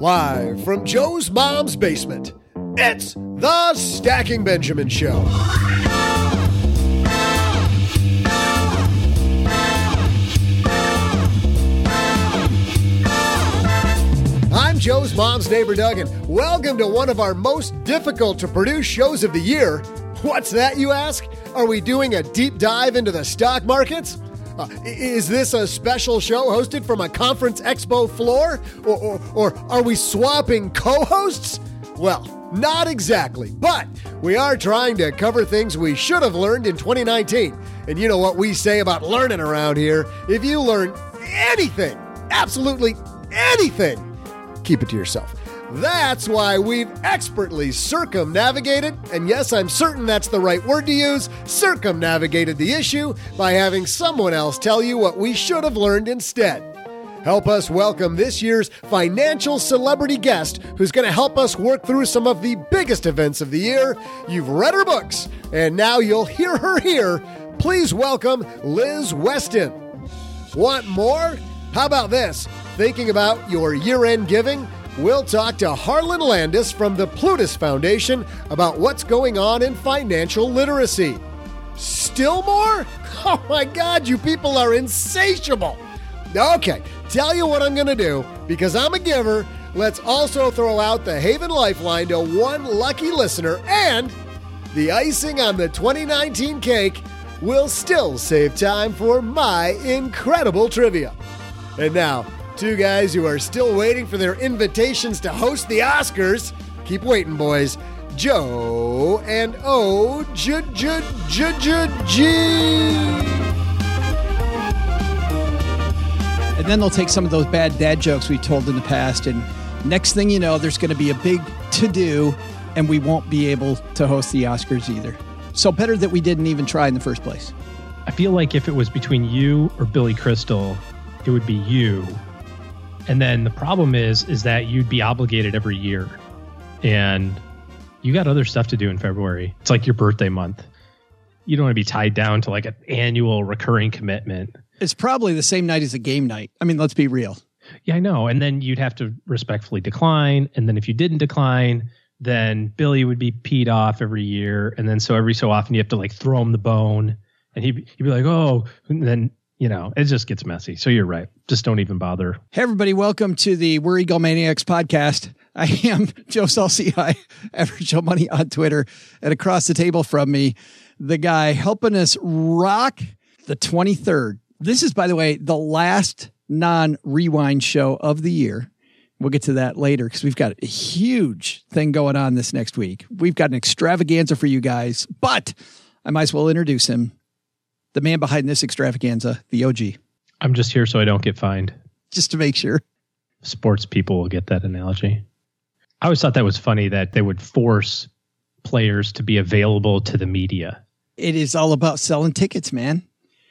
Live from Joe's mom's basement, it's the Stacking Benjamin Show. I'm Joe's mom's neighbor, Doug, and welcome to one of our most difficult to produce shows of the year. What's that, you ask? Are we doing a deep dive into the stock markets? Uh, is this a special show hosted from a conference expo floor? Or, or, or are we swapping co hosts? Well, not exactly, but we are trying to cover things we should have learned in 2019. And you know what we say about learning around here? If you learn anything, absolutely anything, keep it to yourself. That's why we've expertly circumnavigated, and yes, I'm certain that's the right word to use, circumnavigated the issue by having someone else tell you what we should have learned instead. Help us welcome this year's financial celebrity guest who's going to help us work through some of the biggest events of the year. You've read her books, and now you'll hear her here. Please welcome Liz Weston. Want more? How about this? Thinking about your year end giving? We'll talk to Harlan Landes from the Plutus Foundation about what's going on in financial literacy. Still more? Oh my God, you people are insatiable. Okay, tell you what I'm going to do because I'm a giver. Let's also throw out the Haven Lifeline to one lucky listener, and the icing on the 2019 cake will still save time for my incredible trivia. And now, two guys who are still waiting for their invitations to host the Oscars. Keep waiting, boys. Joe and O J J J J G. And then they'll take some of those bad dad jokes we told in the past, and next thing you know, there's going to be a big to do, and we won't be able to host the Oscars either. So better that we didn't even try in the first place. I feel like if it was between you or Billy Crystal, it would be you. And then the problem is, is that you'd be obligated every year, and you got other stuff to do in February. It's like your birthday month. You don't want to be tied down to like an annual recurring commitment. It's probably the same night as a game night. I mean, let's be real. Yeah, I know. And then you'd have to respectfully decline. And then if you didn't decline, then Billy would be peed off every year. And then so every so often you have to like throw him the bone. And he'd, he'd be like, oh, and then, you know, it just gets messy. So you're right. Just don't even bother. Hey, everybody. Welcome to the We're Egomaniacs podcast. I am Joe Saul-Sehy, Average Joe Money on Twitter. And across the table from me, the guy helping us rock the 23rd. This is, by the way, the last non rewind show of the year. We'll get to that later because we've got a huge thing going on this next week. We've got an extravaganza for you guys, but I might as well introduce him. The man behind this extravaganza, the OG. I'm just here so I don't get fined. Just to make sure. Sports people will get that analogy. I always thought that was funny that they would force players to be available to the media. It is all about selling tickets, man.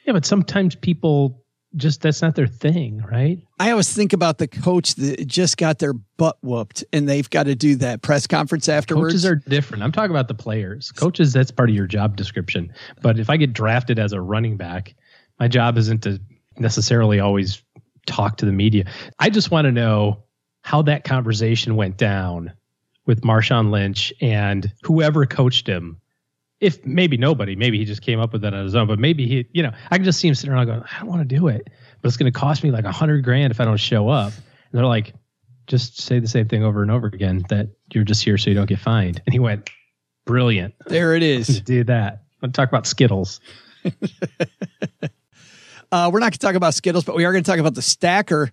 Yeah, but sometimes people just that's not their thing, right? I always think about the coach that just got their butt whooped and they've got to do that press conference afterwards. Coaches are different. I'm talking about the players. Coaches, that's part of your job description. But if I get drafted as a running back, my job isn't to necessarily always talk to the media. I just want to know how that conversation went down with Marshawn Lynch and whoever coached him if maybe nobody, maybe he just came up with that on his own, but maybe he, you know, I can just see him sitting around going, I don't want to do it, but it's going to cost me like a hundred grand if I don't show up. And they're like, just say the same thing over and over again that you're just here so you don't get fined. And he went, brilliant. There it is. Do that. Let's talk about Skittles. Uh, we're not going to talk about Skittles, but we are going to talk about the Stacker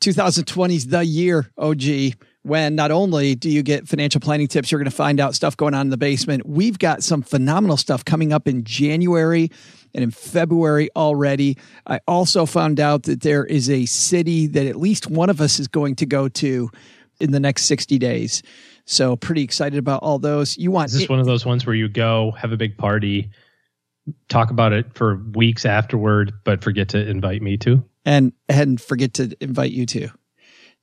2020's the year, OG, when not only do you get financial planning tips, you're going to find out stuff going on in the basement. We've got some phenomenal stuff coming up in January and in February already. I also found out that there is a city that at least one of us is going to go to in the next 60 days. So pretty excited about all those. You want Is this it- one of those ones where you go, have a big party, talk about it for weeks afterward, but forget to invite me to? and and forget to invite you to.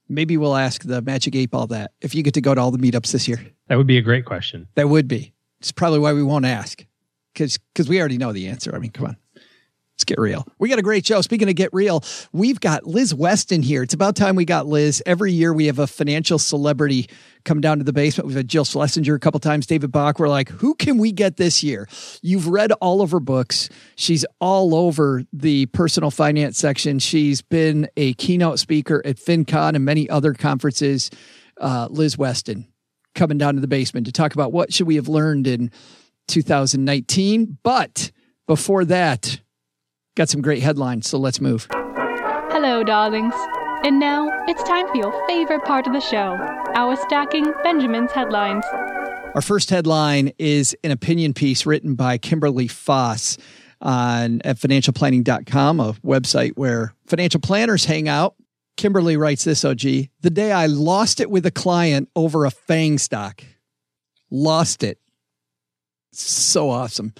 Maybe we'll ask the Magic Eight Ball that if you get to go to all the meetups this year. That would be a great question. That would be. It's probably why we won't ask because because we already know the answer. I mean, come on. Let's get real. We got a great show. Speaking of get real, we've got Liz Weston here. It's about time we got Liz. Every year we have a financial celebrity come down to the basement. We've had Jill Schlesinger a couple times, David Bach. We're like, who can we get this year? You've read all of her books. She's all over the personal finance section. She's been a keynote speaker at FinCon and many other conferences. Uh, Liz Weston coming down to the basement to talk about what should we have learned in 2019. But before that, got some great headlines. So let's move. Hello, darlings. And now it's time for your favorite part of the show our stacking Benjamin's headlines. Our first headline is an opinion piece written by Kimberly Foss on at financialplanning.com, a website where financial planners hang out. Kimberly writes this, OG, the day I lost it with a client over a FANG stock. Lost it. So awesome.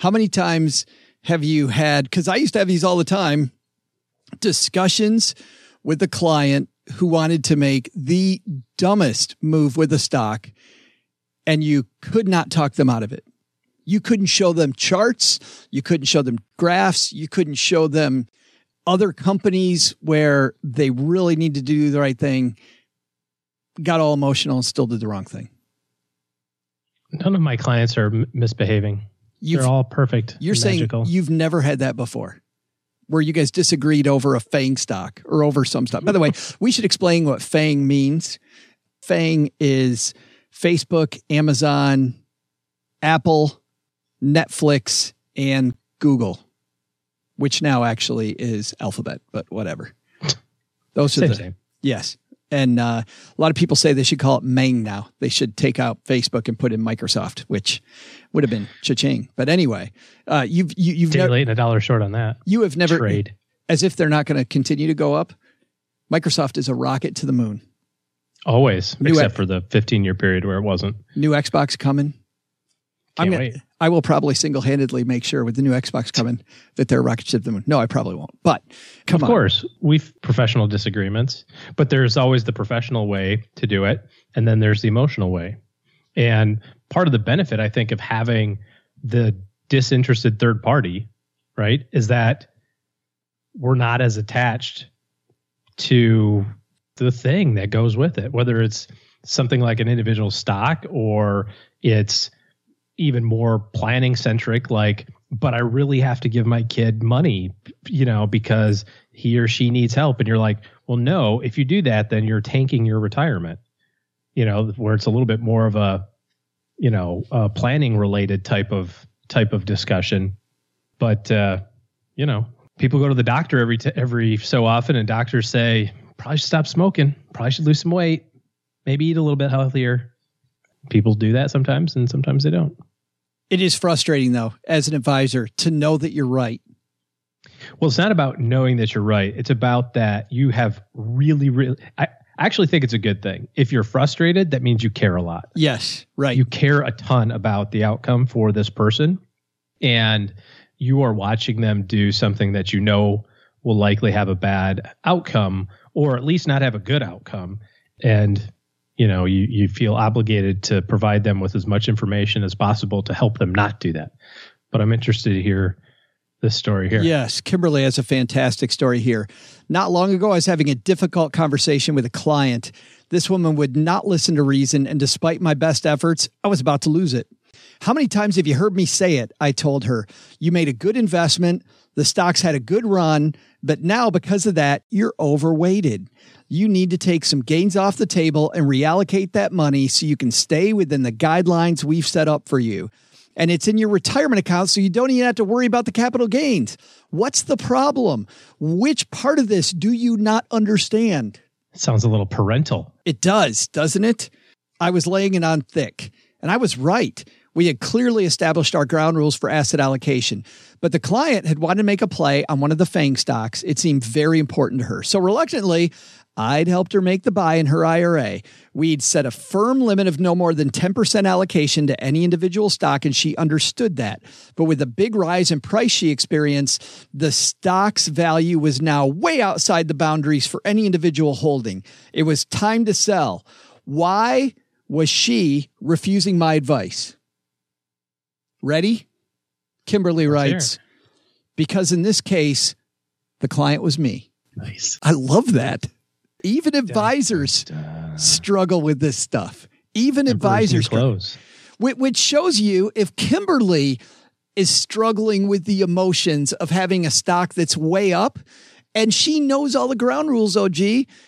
How many times have you had, because I used to have these all the time, discussions with the client who wanted to make the dumbest move with the stock and you could not talk them out of it. You couldn't show them charts. You couldn't show them graphs. You couldn't show them other companies where they really need to do the right thing. Got all emotional and still did the wrong thing. None of my clients are misbehaving. You've, They're all perfect. you're saying magical. you've never had that before where you guys disagreed over a FANG stock or over some stuff. By the way, we should explain what FANG means. FANG is Facebook, Amazon, Apple, Netflix, and Google, which now actually is Alphabet, but whatever. Those are same, the same. yes. And uh, a lot of people say they should call it Mang now. They should take out Facebook and put in Microsoft, which would have been cha-ching. But anyway, uh, you've you, you've Day never late and a dollar short on that. you have never Trade. as if they're not going to continue to go up. Microsoft is a rocket to the moon. Always, New except app- for the 15 year period where it wasn't. New Xbox coming. Can't gonna, wait. I will probably single handedly make sure with the new Xbox coming that they're rocket to the moon. No, I probably won't. But come of on. course, we've professional disagreements, but there's always the professional way to do it, and then there's the emotional way. And part of the benefit, I think, of having the disinterested third party, right, is that we're not as attached to the thing that goes with it, whether it's something like an individual stock or it's even more planning centric, like, but I really have to give my kid money, you know, because he or she needs help. And you're like, well, no, if you do that, then you're tanking your retirement, you know, where it's a little bit more of a, you know, uh, planning related type of type of discussion. But, uh, you know, people go to the doctor every, t- every so often and doctors say, probably should stop smoking, probably should lose some weight, maybe eat a little bit healthier. People do that sometimes and sometimes they don't. It is frustrating though, as an advisor, to know that you're right. Well, it's not about knowing that you're right. It's about that you have really, really. I I actually think it's a good thing. If you're frustrated, that means you care a lot. Yes, right. You care a ton about the outcome for this person, and you are watching them do something that you know will likely have a bad outcome, or at least not have a good outcome. And you know, you you feel obligated to provide them with as much information as possible to help them not do that. But I'm interested to hear this story here. Yes, Kimberly has a fantastic story here. Not long ago, I was having a difficult conversation with a client. This woman would not listen to reason, and despite my best efforts, I was about to lose it. How many times have you heard me say it? I told her, You made a good investment. The stocks had a good run, but now because of that, you're overweighted. You need to take some gains off the table and reallocate that money so you can stay within the guidelines we've set up for you. And it's in your retirement account, so you don't even have to worry about the capital gains. What's the problem? Which part of this do you not understand? Sounds a little parental. It does, doesn't it? I was laying it on thick, and I was right. We had clearly established our ground rules for asset allocation, but the client had wanted to make a play on one of the FANG stocks. It seemed very important to her. So reluctantly, I'd helped her make the buy in her IRA. We'd set a firm limit of no more than 10% allocation to any individual stock, and she understood that. But with the big rise in price she experienced, the stock's value was now way outside the boundaries for any individual holding. It was time to sell. Why was she refusing my advice? Ready? Kimberly writes, because in this case, the client was me. Nice. I love that. Even advisors struggle with this stuff. Even advisors, close. Which shows you if Kimberly is struggling with the emotions of having a stock that's way up and she knows all the ground rules, OG,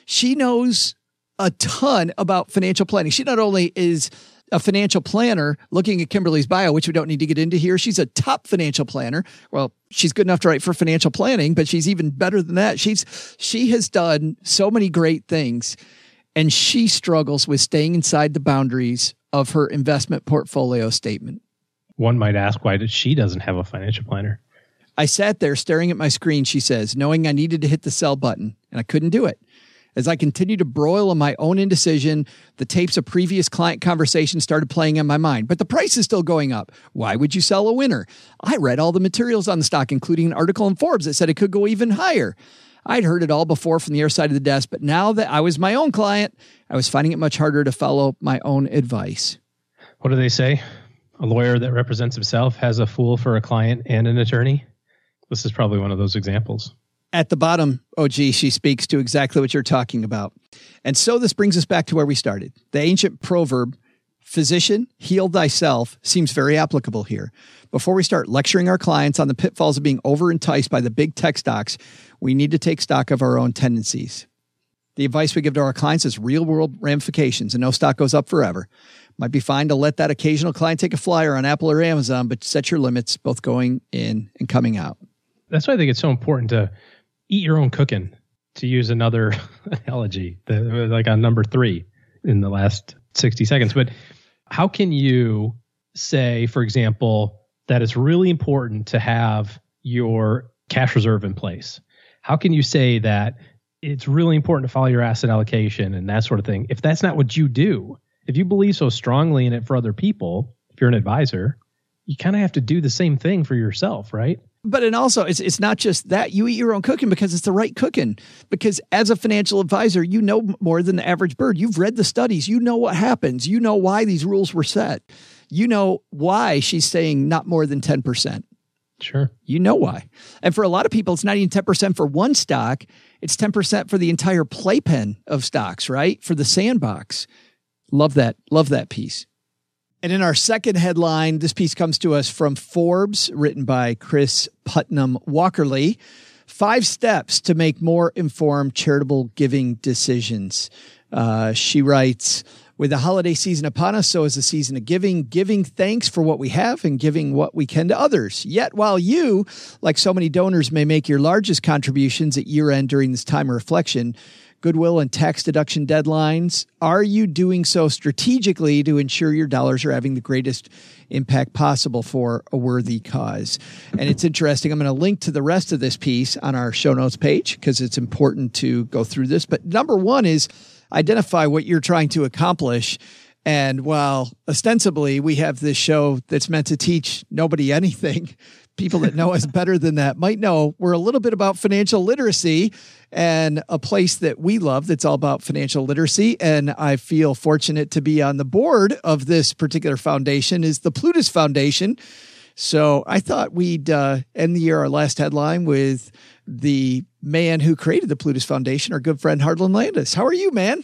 she knows a ton about financial planning. She not only is a financial planner looking at Kimberly's bio, which we don't need to get into here. She's a top financial planner. Well, she's good enough to write for financial planning, but she's even better than that. She's she has done so many great things and she struggles with staying inside the boundaries of her investment portfolio statement. One might ask why does she doesn't have a financial planner? I sat there staring at my screen, she says, knowing I needed to hit the sell button, and I couldn't do it. As I continued to broil on my own indecision, the tapes of previous client conversations started playing in my mind. But the price is still going up. Why would you sell a winner? I read all the materials on the stock, including an article in Forbes that said it could go even higher. I'd heard it all before from the other side of the desk, but now that I was my own client, I was finding it much harder to follow my own advice. What do they say? A lawyer that represents himself has a fool for a client and an attorney. This is probably one of those examples. At the bottom, oh, OG, she speaks to exactly what you're talking about. And so this brings us back to where we started. The ancient proverb, physician, heal thyself, seems very applicable here. Before we start lecturing our clients on the pitfalls of being over enticed by the big tech stocks, we need to take stock of our own tendencies. The advice we give to our clients is real world ramifications, and no stock goes up forever. Might be fine to let that occasional client take a flyer on Apple or Amazon, but set your limits both going in and coming out. That's why I think it's so important to eat your own cooking, to use another analogy, the, like on number three in the last 60 seconds. But how can you say, for example, that it's really important to have your cash reserve in place? How can you say that it's really important to follow your asset allocation and that sort of thing if that's not what you do? If you believe so strongly in it for other people, if you're an advisor, you kind of have to do the same thing for yourself, right? But and also it's it's not just that you eat your own cooking because it's the right cooking. Because as a financial advisor, you know more than the average bird. You've read the studies. You know what happens. You know why these rules were set. You know why she's saying not more than 10%. Sure. You know why. And for a lot of people, it's not even 10% for one stock, it's 10% for the entire playpen of stocks, right? For the sandbox. Love that. Love that piece. And in our second headline, this piece comes to us from Forbes, written by Kris Putnam Walkerly. Five steps to make more informed charitable giving decisions. Uh, she writes, with the holiday season upon us, so is the season of giving, giving thanks for what we have and giving what we can to others. Yet, while you, like so many donors, may make your largest contributions at year end during this time of reflection, goodwill and tax deduction deadlines, are you doing so strategically to ensure your dollars are having the greatest impact possible for a worthy cause? And it's interesting. I'm going to link to the rest of this piece on our show notes page because it's important to go through this. But number one is identify what you're trying to accomplish. And while ostensibly we have this show that's meant to teach nobody anything, people that know us better than that might know we're a little bit about financial literacy and a place that we love that's all about financial literacy. And I feel fortunate to be on the board of this particular foundation is the Plutus Foundation. So I thought we'd uh, end the year, our last headline, with the man who created the Plutus Foundation, our good friend Harlan Landes. How are you, man?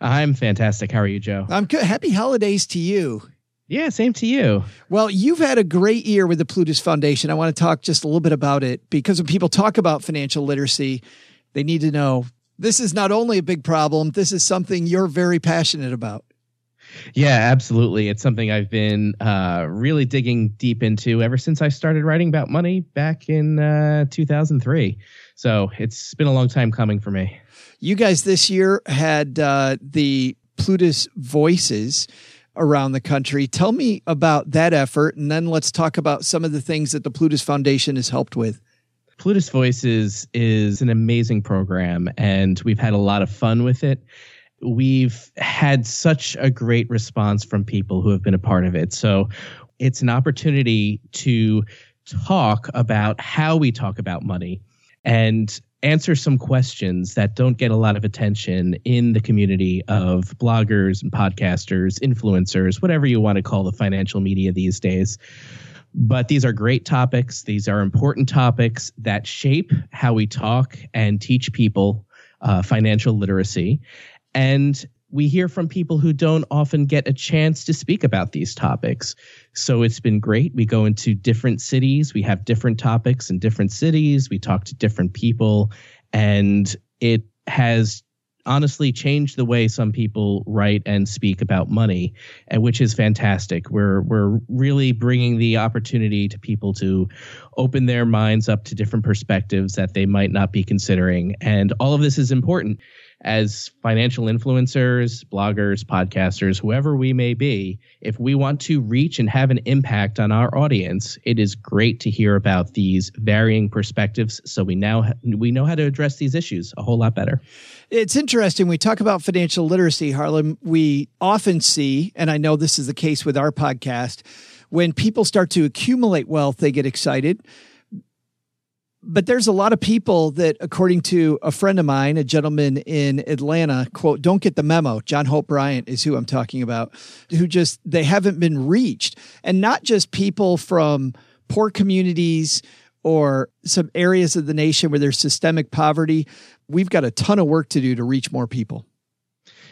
I'm fantastic. How are you, Joe? I'm good. Happy holidays to you. Yeah, same to you. Well, you've had a great year with the Plutus Foundation. I want to talk just a little bit about it because when people talk about financial literacy, they need to know this is not only a big problem, this is something you're very passionate about. Yeah, absolutely. It's something I've been uh, really digging deep into ever since I started writing about money back in uh, 2003. So it's been a long time coming for me. You guys this year had uh, the Plutus Voices around the country. Tell me about that effort, and then let's talk about some of the things that the Plutus Foundation has helped with. Plutus Voices is an amazing program, and we've had a lot of fun with it. We've had such a great response from people who have been a part of it. So it's an opportunity to talk about how we talk about money and answer some questions that don't get a lot of attention in the community of bloggers and podcasters, influencers, whatever you want to call the financial media these days. But these are great topics. These are important topics that shape how we talk and teach people uh, financial literacy. And we hear from people who don't often get a chance to speak about these topics. So it's been great. We go into different cities, we have different topics in different cities, we talk to different people, and it has honestly changed the way some people write and speak about money and which is fantastic. We're we're really bringing the opportunity to people to open their minds up to different perspectives that they might not be considering. And all of this is important as financial influencers, bloggers, podcasters, whoever we may be, if we want to reach and have an impact on our audience, it is great to hear about these varying perspectives. So we now we know how to address these issues a whole lot better. It's interesting. We talk about financial literacy, Harlan, we often see and I know this is the case with our podcast, when people start to accumulate wealth, they get excited but there's a lot of people that, according to a friend of mine, a gentleman in Atlanta, quote, don't get the memo. John Hope Bryant is who I'm talking about, who just, they haven't been reached. And not just people from poor communities or some areas of the nation where there's systemic poverty. We've got a ton of work to do to reach more people.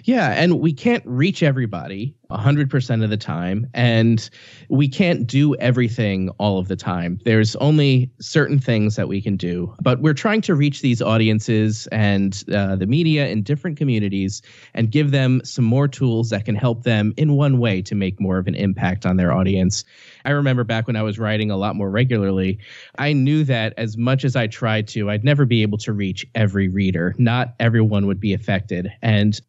Yeah, and we can't reach everybody 100% of the time and we can't do everything all of the time. There's only certain things that we can do, but we're trying to reach these audiences and uh, the media in different communities and give them some more tools that can help them in one way to make more of an impact on their audience. I remember back when I was writing a lot more regularly, I knew that as much as I tried to, I'd never be able to reach every reader. Not everyone would be affected. And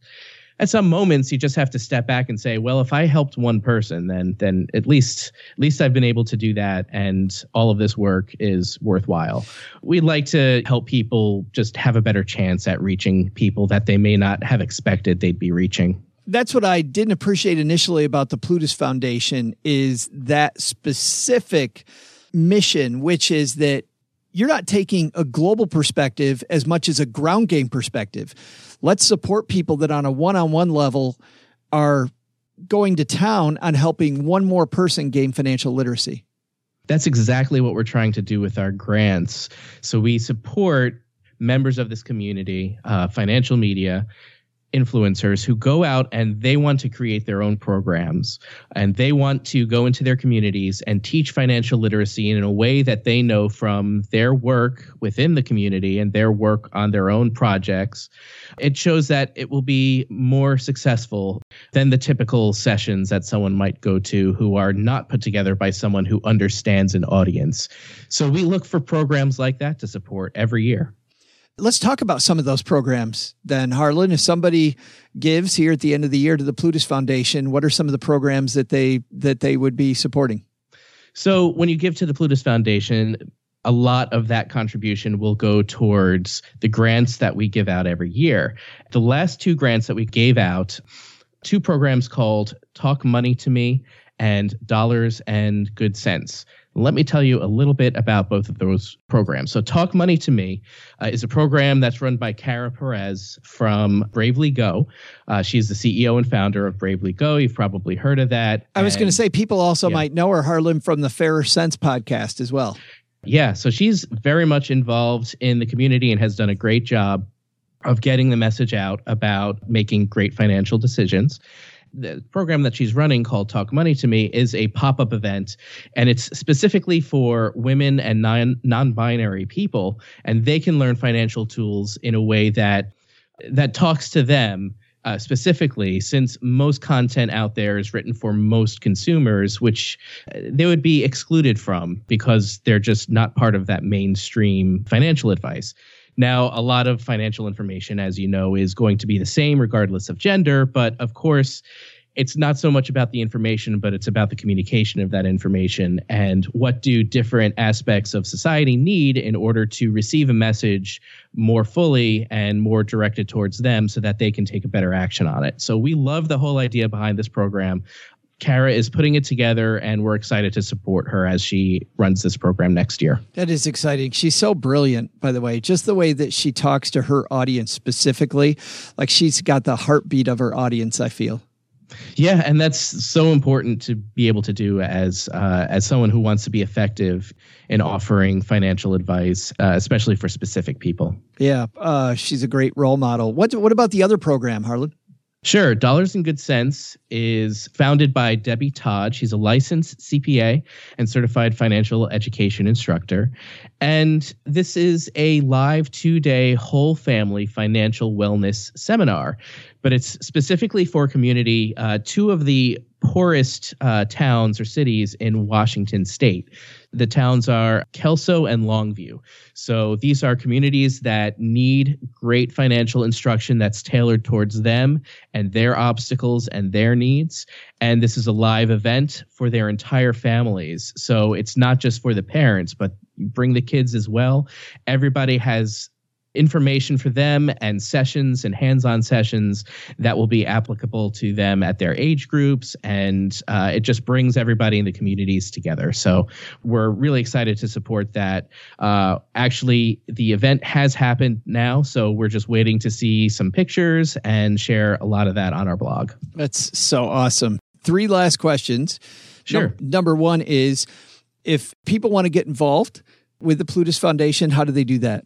at some moments you just have to step back and say well if i helped one person then then at least at least i've been able to do that and all of this work is worthwhile. We'd like to help people just have a better chance at reaching people that they may not have expected they'd be reaching. That's what I didn't appreciate initially about the Plutus Foundation is that specific mission, which is that you're not taking a global perspective as much as a ground game perspective let's support people that on a one-on-one level are going to town on helping one more person gain financial literacy. That's exactly what we're trying to do with our grants. So we support members of this community, uh, financial media, influencers who go out and they want to create their own programs and they want to go into their communities and teach financial literacy in a way that they know from their work within the community and their work on their own projects. It shows that it will be more successful than the typical sessions that someone might go to who are not put together by someone who understands an audience. So we look for programs like that to support every year. Let's talk about some of those programs then, Harlan. If somebody gives here at the end of the year to the Plutus Foundation, what are some of the programs that they that they would be supporting? So when you give to the Plutus Foundation, a lot of that contribution will go towards the grants that we give out every year. The last two grants that we gave out, two programs called Talk Money to Me and Dollars and Good Sense. Let me tell you a little bit about both of those programs. So, Talk Money to Me uh, is a program that's run by Kara Perez from Bravely Go. Uh, she's the CEO and founder of Bravely Go. You've probably heard of that. I was going to say, people also yeah. might know her, Harlan, from the Fairer Cents podcast as well. Yeah, so she's very much involved in the community and has done a great job of getting the message out about making great financial decisions. The program that she's running called Talk Money to Me is a pop up event, and it's specifically for women and non non binary people, and they can learn financial tools in a way that that talks to them. Uh, specifically, since most content out there is written for most consumers, which uh, they would be excluded from because they're just not part of that mainstream financial advice. Now, a lot of financial information, as you know, is going to be the same regardless of gender. But of course, it's not so much about the information, but it's about the communication of that information and what do different aspects of society need in order to receive a message more fully and more directed towards them so that they can take a better action on it. So we love the whole idea behind this program. Kara is putting it together, and we're excited to support her as she runs this program next year. That is exciting. She's so brilliant, by the way. Just the way that she talks to her audience specifically, like she's got the heartbeat of her audience. I feel. Yeah, and that's so important to be able to do as uh, as someone who wants to be effective in offering financial advice, uh, especially for specific people. Yeah, uh, she's a great role model. What what about the other program, Harlan? Sure. Dollars and Good Sense is founded by Debbie Todd. She's a licensed CPA and certified financial education instructor. And this is a live two day whole family financial wellness seminar, but it's specifically for community, uh, two of the poorest uh, towns or cities in Washington state. The towns are Kelso and Longview. So these are communities that need great financial instruction that's tailored towards them and their obstacles and their needs. And this is a live event for their entire families. So it's not just for the parents, but bring the kids as well. Everybody has information for them and sessions and hands-on sessions that will be applicable to them at their age groups. And uh, it just brings everybody in the communities together. So we're really excited to support that. Uh, actually the event has happened now so we're just waiting to see some pictures and share a lot of that on our blog. That's so awesome. Three last questions. Sure. Num- number one is if people want to get involved with the plutus foundation how do they do that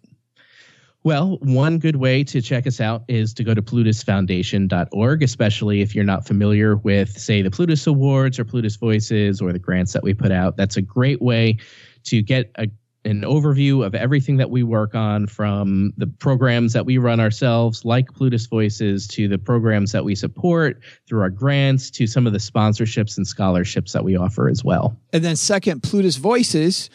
well, one good way to check us out is to go to plutusfoundation.org, especially if you're not familiar with, say, the Plutus Awards or Plutus Voices or the grants that we put out. That's a great way to get a, an overview of everything that we work on from the programs that we run ourselves, like Plutus Voices, to the programs that we support through our grants, to some of the sponsorships and scholarships that we offer as well. And then, second, Plutus Voices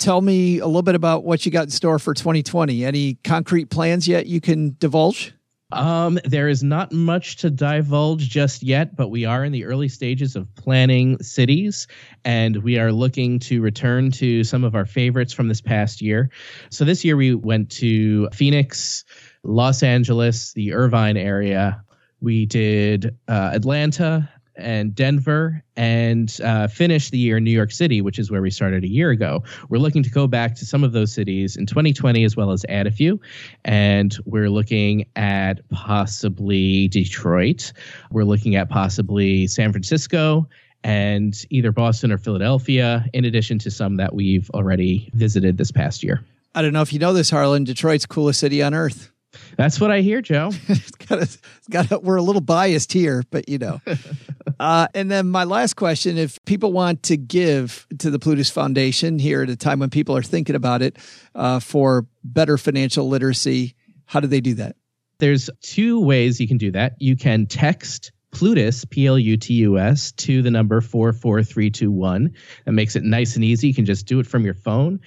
tell me a little bit about what you got in store for 2020. Any concrete plans yet you can divulge? Um, there is not much to divulge just yet, but we are in the early stages of planning cities, and we are looking to return to some of our favorites from this past year. So this year we went to Phoenix, Los Angeles, the Irvine area. We did uh, Atlanta, and Denver and uh, finish the year in New York City, which is where we started a year ago. We're looking to go back to some of those cities in 2020 as well as add a few. And we're looking at possibly Detroit. We're looking at possibly San Francisco and either Boston or Philadelphia, in addition to some that we've already visited this past year. I don't know if you know this, Harlan. Detroit's coolest city on earth. That's what I hear, Joe. it's got a, got a, we're a little biased here, but you know. uh, and then my last question: If people want to give to the Plutus Foundation here at a time when people are thinking about it uh, for better financial literacy, how do they do that? There's two ways you can do that. You can text Plutus, P L U T U S, to the number 44321. That makes it nice and easy. You can just do it from your phone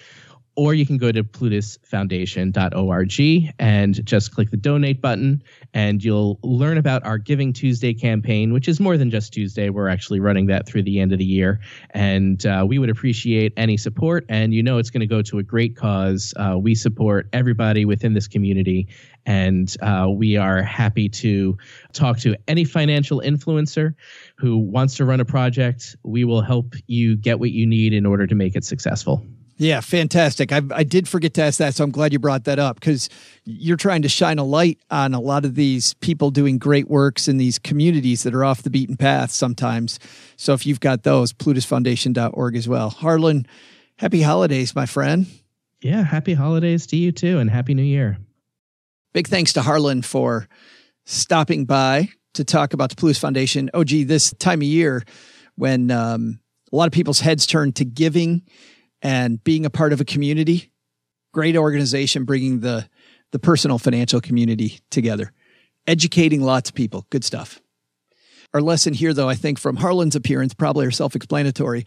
or you can go to plutusfoundation.org and just click the donate button and you'll learn about our giving tuesday campaign which is more than just tuesday. We're actually running that through the end of the year. And uh, we would appreciate any support. And you know it's going to go to a great cause. Uh, we support everybody within this community. And uh, we are happy to talk to any financial influencer who wants to run a project. We will help you get what you need in order to make it successful yeah, fantastic. I, I did forget to ask that, so I'm glad you brought that up because you're trying to shine a light on a lot of these people doing great works in these communities that are off the beaten path sometimes. So if you've got those, plutusfoundation.org as well. Harlan, happy holidays, my friend. Yeah, happy holidays to you too, and happy new year. Big thanks to Harlan for stopping by to talk about the Plutus Foundation. Oh, gee, this time of year when um, a lot of people's heads turn to giving and being a part of a community. Great organization bringing the the personal financial community together, educating lots of people. Good stuff. Our lesson here, though, I think from Harlan's appearance, probably are self explanatory,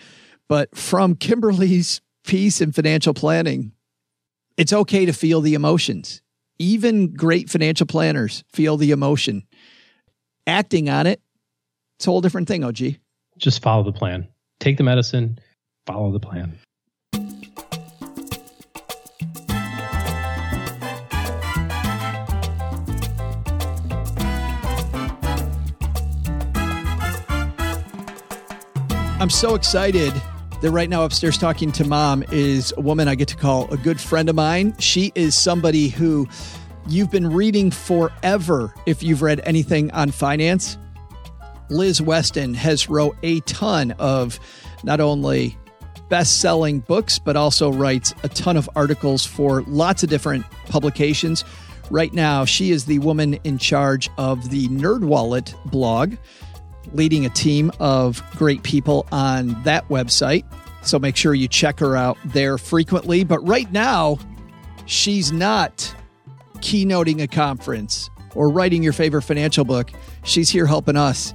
but from Kimberly's piece in financial planning, it's okay to feel the emotions. Even great financial planners feel the emotion. Acting on it, it's a whole different thing, OG. Just follow the plan. Take the medicine, follow the plan. I'm so excited that right now upstairs talking to mom is a woman I get to call a good friend of mine. She is somebody who you've been reading forever if you've read anything on finance. Liz Weston has wrote a ton of not only best-selling books but also writes a ton of articles for lots of different publications. Right now, she is the woman in charge of the NerdWallet blog leading a team of great people on that website. So make sure you check her out there frequently. But right now, she's not keynoting a conference or writing your favorite financial book. She's here helping us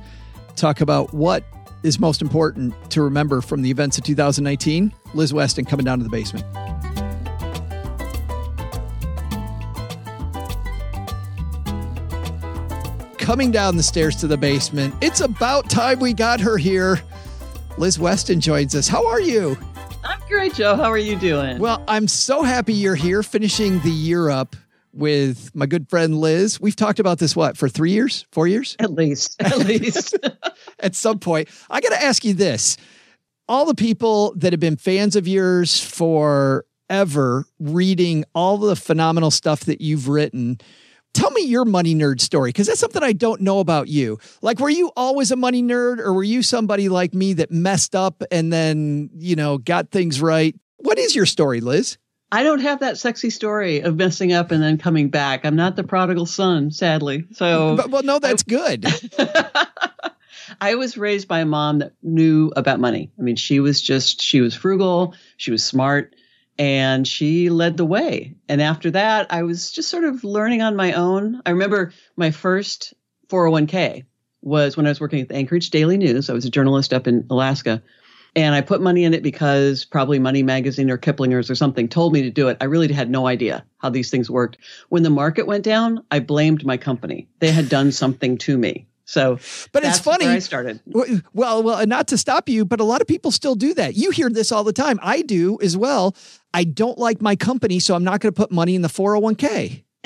talk about what is most important to remember from the events of 2019. Liz Weston coming down to the basement. Coming down the stairs to the basement. It's about time we got her here. Liz Weston joins us. How are you? I'm great, Joe. How are you doing? Well, I'm so happy you're here finishing the year up with my good friend Liz. We've talked about this, what, for three years, four years? At least. At least. At some point. I got to ask you this all the people that have been fans of yours forever, reading all the phenomenal stuff that you've written, Tell me your money nerd story because that's something I don't know about you. Like, were you always a money nerd or were you somebody like me that messed up and then, you know, got things right? What is your story, Liz? I don't have that sexy story of messing up and then coming back. I'm not the prodigal son, sadly. So, but, well, no, that's I, good. I was raised by a mom that knew about money. I mean, she was just, she was frugal, she was smart and she led the way. And after that, I was just sort of learning on my own. I remember my first 401k was when I was working at the Anchorage Daily News. I was a journalist up in Alaska. And I put money in it because probably Money Magazine or Kiplinger's or something told me to do it. I really had no idea how these things worked. When the market went down, I blamed my company. They had done something to me. So, but it's funny. I started. Well, well, not to stop you, but a lot of people still do that. You hear this all the time. I do as well. I don't like my company, so I'm not going to put money in the 401k.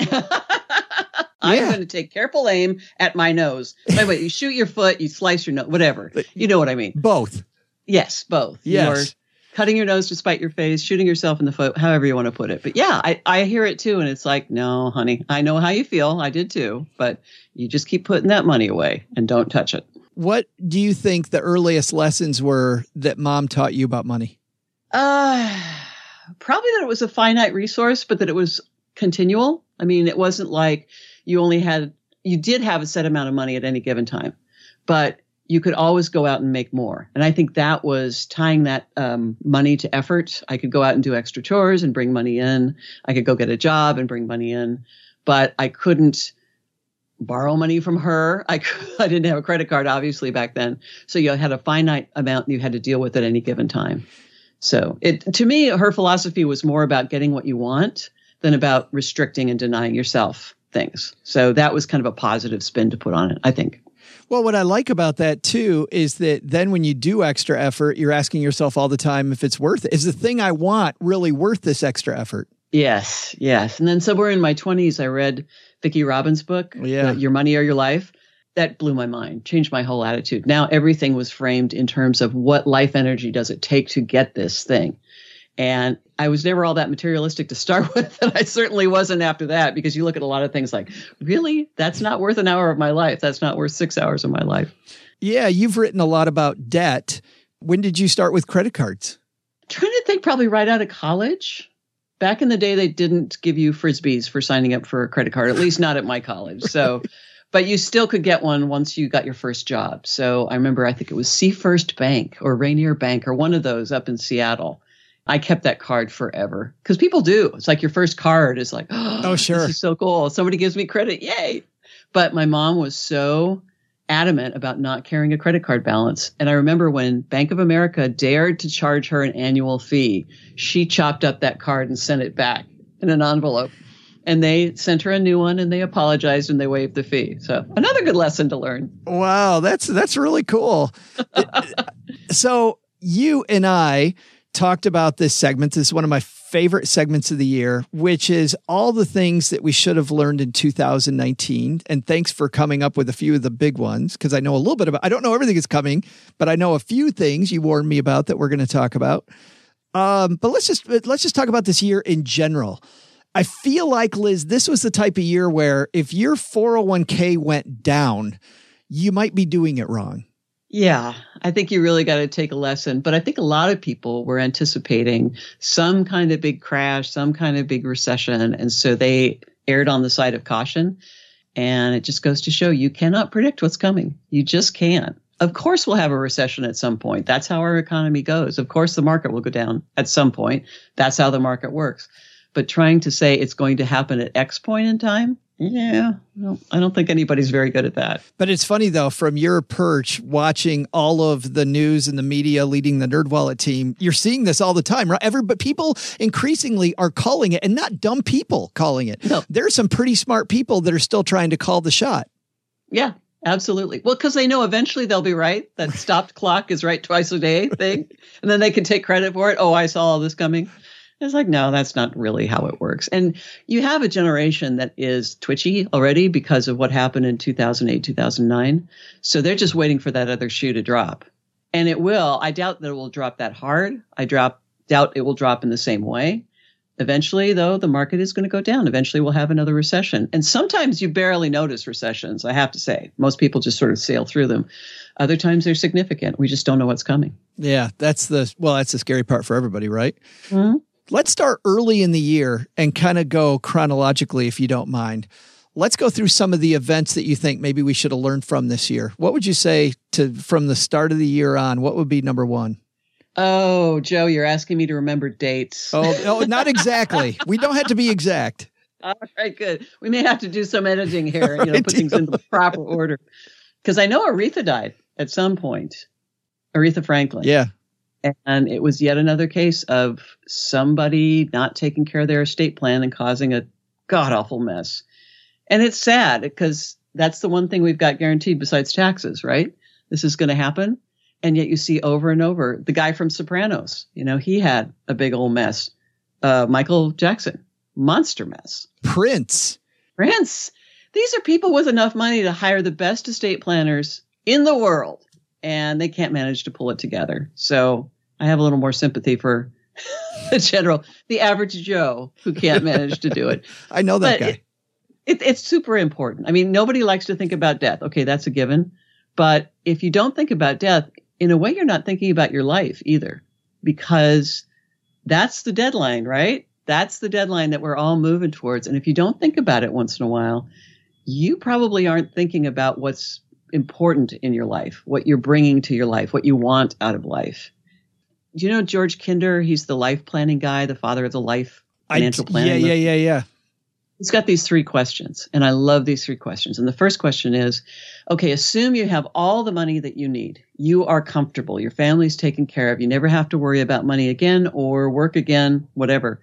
I'm going to take careful aim at my nose. By the way, you shoot your foot, you slice your nose, whatever. You know what I mean. Both. Yes, both. Yes. Cutting your nose to spite your face, shooting yourself in the foot, however you want to put it. But yeah, I, I hear it too. And it's like, no, honey, I know how you feel. I did too. But you just keep putting that money away and don't touch it. What do you think the earliest lessons were that mom taught you about money? Uh, probably that it was a finite resource, but that it was continual. I mean, it wasn't like you only had, you did have a set amount of money at any given time, but you could always go out and make more. And I think that was tying that um, money to effort. I could go out and do extra chores and bring money in. I could go get a job and bring money in, but I couldn't borrow money from her. I, I didn't have a credit card, obviously, back then. So you had a finite amount you had to deal with at any given time. So it to me, her philosophy was more about getting what you want than about restricting and denying yourself things. So that was kind of a positive spin to put on it, I think. Well, what I like about that too is that then when you do extra effort, you're asking yourself all the time if it's worth it. Is the thing I want really worth this extra effort? Yes, yes. And then somewhere in my 20s, I read Vicki Robin's book, oh, yeah. Your Money or Your Life that blew my mind, changed my whole attitude. Now everything was framed in terms of what life energy does it take to get this thing. And I was never all that materialistic to start with. And I certainly wasn't after that because you look at a lot of things like, really? That's not worth an hour of my life. That's not worth six hours of my life. Yeah. You've written a lot about debt. When did you start with credit cards? I'm trying to think probably right out of college. Back in the day, they didn't give you frisbees for signing up for a credit card, at least not at my college. So but you still could get one once you got your first job. So I remember, I think it was Seafirst Bank or Rainier Bank or one of those up in Seattle. I kept that card forever because people do. It's like your first card is like, oh, Oh, sure. this is so cool. Somebody gives me credit. Yay. But my mom was so adamant about not carrying a credit card balance. And I remember when Bank of America dared to charge her an annual fee, she chopped up that card and sent it back in an envelope. And they sent her a new one and they apologized and they waived the fee. So another good lesson to learn. Wow, that's that's really cool. so you and I talked about this segment. This is one of my favorite segments of the year, which is all the things that we should have learned in 2019. And thanks for coming up with a few of the big ones because I know a little bit about. I don't know everything is coming, but I know a few things you warned me about that we're going to talk about. Um, but let's just let's just talk about this year in general. I feel like Liz, this was the type of year where if your 401k went down, you might be doing it wrong. Yeah, I think you really got to take a lesson. But I think a lot of people were anticipating some kind of big crash, some kind of big recession. And so they erred on the side of caution. And it just goes to show you cannot predict what's coming. You just can't. Of course, we'll have a recession at some point. That's how our economy goes. Of course, the market will go down at some point. That's how the market works. But trying to say it's going to happen at X point in time, yeah, no, I don't think anybody's very good at that. But it's funny though, from your perch, watching all of the news and the media leading the NerdWallet team, you're seeing this all the time, right? Every but people increasingly are calling it, and not dumb people calling it. No. There are some pretty smart people that are still trying to call the shot. Yeah, absolutely. Well, because they know eventually they'll be right. That stopped clock is right twice a day thing. And then they can take credit for it. Oh, I saw all this coming. It's like, no, that's not really how it works. And you have a generation that is twitchy already because of what happened in 2008, 2009. So they're just waiting for that other shoe to drop. And it will. I doubt that it will drop that hard. I drop, doubt it will drop in the same way. Eventually, though, the market is going to go down. Eventually, we'll have another recession. And sometimes you barely notice recessions, I have to say. Most people just sort of sail through them. Other times they're significant. We just don't know what's coming. Yeah, that's the well, that's the scary part for everybody, right? Mhm. Let's start early in the year and kind of go chronologically, if you don't mind. Let's go through some of the events that you think maybe we should have learned from this year. What would you say to from the start of the year on? What would be number one? Oh, Joe, you're asking me to remember dates. Oh, no, not exactly. We don't have to be exact. All right, good. We may have to do some editing here, you know, put things deal. into the proper order. Because I know Aretha died at some point, Aretha Franklin. Yeah. And it was yet another case of somebody not taking care of their estate plan and causing a god awful mess. And it's sad because that's the one thing we've got guaranteed besides taxes, right? This is going to happen. And yet you see over and over the guy from Sopranos, you know, he had a big old mess. Uh, Michael Jackson, monster mess. Prince. Prince. These are people with enough money to hire the best estate planners in the world, and they can't manage to pull it together. So I have a little more sympathy for the general, the average Joe who can't manage to do it. I know that But guy. it- It, it's super important. I mean, nobody likes to think about death. Okay, that's a given. But if you don't think about death, in a way, you're not thinking about your life either, because that's the deadline, right? That's the deadline that we're all moving towards. And if you don't think about it once in a while, you probably aren't thinking about what's important in your life, what you're bringing to your life, what you want out of life. Do you know George Kinder? He's the life planning guy, the father of the life I, financial planning. yeah, yeah, yeah, yeah. He's got these three questions, and I love these three questions. And the first question is okay, assume you have all the money that you need. You are comfortable. Your family's taken care of. You never have to worry about money again or work again, whatever.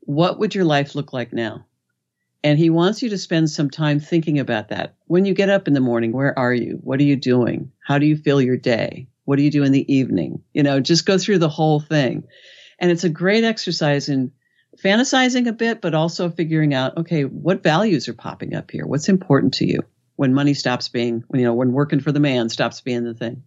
What would your life look like now? And he wants you to spend some time thinking about that. When you get up in the morning, where are you? What are you doing? How do you feel your day? What do you do in the evening? You know, just go through the whole thing. And it's a great exercise in fantasizing a bit, but also figuring out, okay, what values are popping up here? What's important to you when money stops being, when, you know, when working for the man stops being the thing?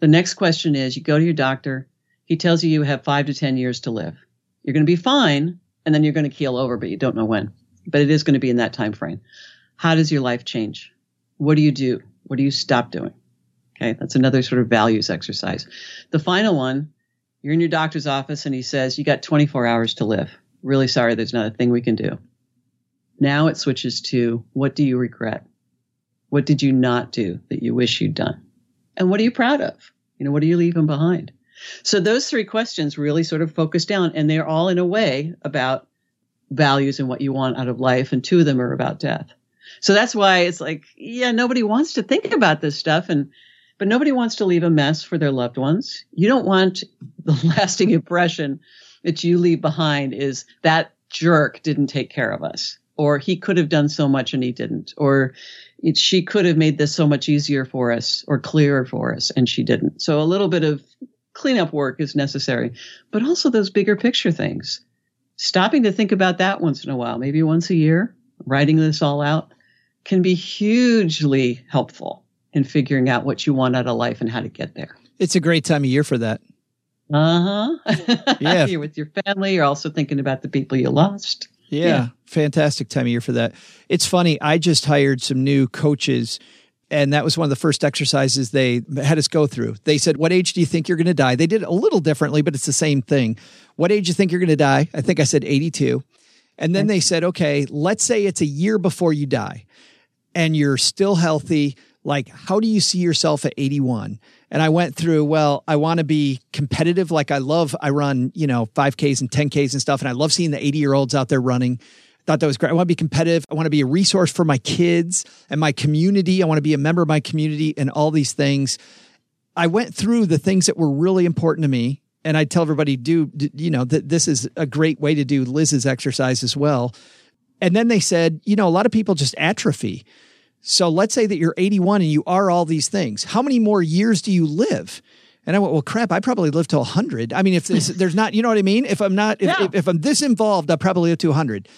The next question is you go to your doctor. He tells you you have five to 10 years to live. You're going to be fine. And then you're going to keel over, but you don't know when, but it is going to be in that time frame. How does your life change? What do you do? What do you stop doing? Okay. That's another sort of values exercise. The final one, you're in your doctor's office and he says, you got 24 hours to live. Really sorry, there's not a thing we can do. Now it switches to what do you regret? What did you not do that you wish you'd done? And what are you proud of? You know, what are you leaving behind? So those three questions really sort of focus down and they're all in a way about values and what you want out of life. And two of them are about death. So that's why it's like, yeah, nobody wants to think about this stuff. And, but nobody wants to leave a mess for their loved ones. You don't want the lasting impression that you leave behind is that jerk didn't take care of us or he could have done so much and he didn't or she could have made this so much easier for us or clearer for us and she didn't. So a little bit of cleanup work is necessary but also those bigger picture things. Stopping to think about that once in a while maybe once a year writing this all out can be hugely helpful in figuring out what you want out of life and how to get there It's a great time of year for that. uh-huh Yeah. you're with your family you're also thinking about the people you lost Yeah, Yeah. fantastic time of year for that. It's funny. I just hired some new coaches, and that was one of the first exercises they had us go through. They said, "What age do you think you're going to die?" They did it a little differently, but it's the same thing. What age do you think you're going to die? I think I said 82. And then they said, "Okay, let's say it's a year before you die, and you're still healthy. Like, how do you see yourself at 81?" And I went through, well, I want to be competitive. Like I love, I run, you know, 5Ks and 10Ks and stuff. And I love seeing the 80 year olds out there running. Thought that was great. I want to be competitive. I want to be a resource for my kids and my community. I want to be a member of my community and all these things. I went through the things that were really important to me. And I tell everybody, do, you know, that this is a great way to do Liz's exercise as well. And then they said, you know, a lot of people just atrophy. So let's say that you're 81 and you are all these things. How many more years do you live? And I went, well, crap, I probably live to 100. I mean, if this, there's not, you know what I mean? If I'm not, if, Yeah. if, if I'm this involved, I'll probably live to 100.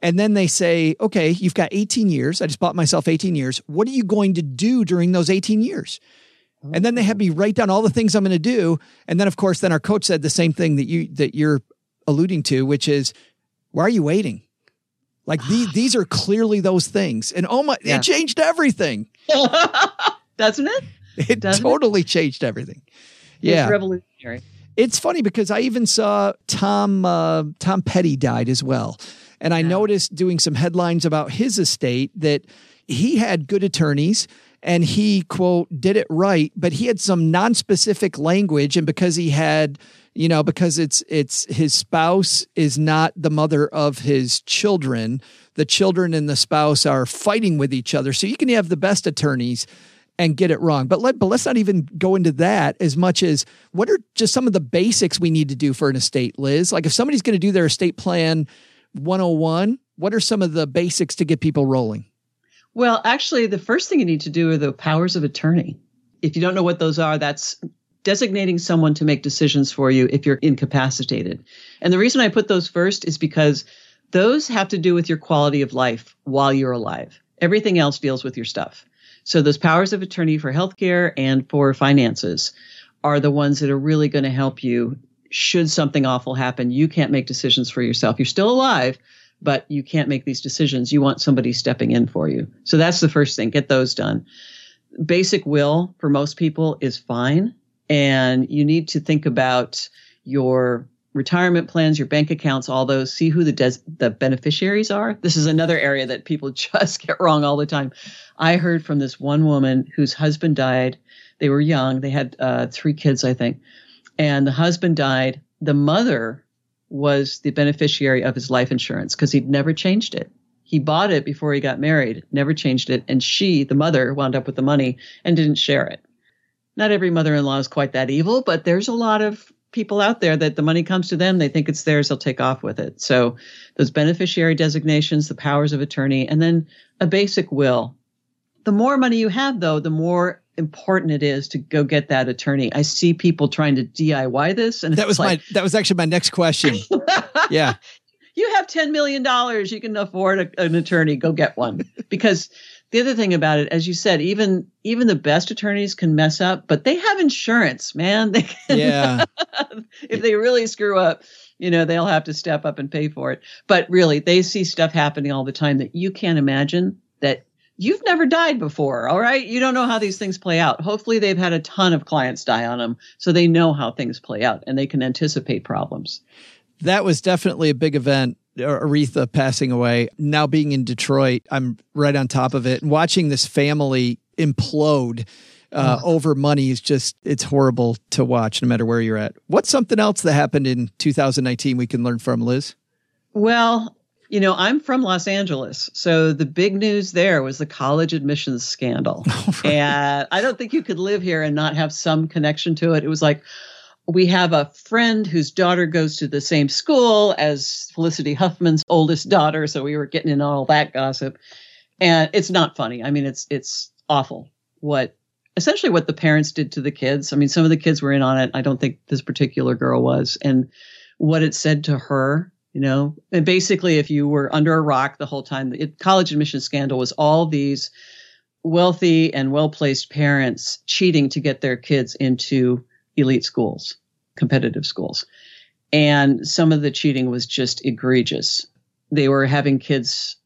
And then they say, okay, you've got 18 years. I just bought myself 18 years. What are you going to do during those 18 years? And then they had me oh. write down all the things I'm going to do. And then, of course, then our coach said the same thing that you that you're alluding to, which is, why are you waiting? Like these, these are clearly those things. And oh my, Yeah. it changed everything. doesn't it It Doesn't it? totally changed everything. Yeah. it's revolutionary It's funny because I even saw Tom uh, Tom Petty died as well, and I noticed doing some headlines about his estate that he had good attorneys and he quote did it right, but he had some non-specific language, and because he had you know because it's it's his spouse is not the mother of his children, the children and the spouse are fighting with each other, so you can have the best attorneys and get it wrong. But let but let's not even go into that as much as what are just some of the basics we need to do for an estate, Liz? Like if somebody's going to do their estate plan 101, what are some of the basics to get people rolling? Well, actually, the first thing you need to do are the powers of attorney. If you don't know what those are, that's designating someone to make decisions for you if you're incapacitated. And the reason I put those first is because those have to do with your quality of life while you're alive. Everything else deals with your stuff. So those powers of attorney for healthcare and for finances are the ones that are really going to help you should something awful happen. You can't make decisions for yourself. You're still alive, but you can't make these decisions. You want somebody stepping in for you. So that's the first thing. Get those done. Basic will for most people is fine. And you need to think about your retirement plans, your bank accounts, all those, see who the des- the beneficiaries are. This is another area that people just get wrong all the time. I heard from this one woman whose husband died. They were young. They had uh, three kids, I think. And the husband died. The mother was the beneficiary of his life insurance because he'd never changed it. He bought it before he got married, never changed it. And she, the mother, wound up with the money and didn't share it. Not every mother in law is quite that evil, but there's a lot of people out there that the money comes to them, they think it's theirs, they'll take off with it. So those beneficiary designations, the powers of attorney, and then a basic will. The more money you have, though, the more important it is to go get that attorney. I see people trying to DIY this, and That was like, my that was actually my next question. yeah. you have $10 million. You can afford a, an attorney. Go get one. because the other thing about it, as you said, even, even the best attorneys can mess up, but they have insurance, man. They can, Yeah. if they really screw up, you know, they'll have to step up and pay for it. But really, they see stuff happening all the time that you can't imagine that you've never died before. All right. You don't know how these things play out. Hopefully they've had a ton of clients die on them. So they know how things play out and they can anticipate problems. that was definitely a big event Aretha passing away, now being in Detroit, I'm right on top of it and watching this family implode uh, oh. over money is just it's horrible to watch no matter where you're at. What's something else that happened in 2019 we can learn from Liz? Well, you know, I'm from Los Angeles. So the big news there was the college admissions scandal. Oh, right. And I don't think you could live here and not have some connection to it. It was like, we have a friend whose daughter goes to the same school as Felicity Huffman's oldest daughter. So we were getting in all that gossip. And it's not funny. I mean, it's, it's awful what essentially what the parents did to the kids. I mean, some of the kids were in on it. I don't think this particular girl was. And what it said to her you know and basically if you were under a rock the whole time the college admission scandal was all these wealthy and well-placed parents cheating to get their kids into elite schools competitive schools. And some of the cheating was just egregious. They were having kids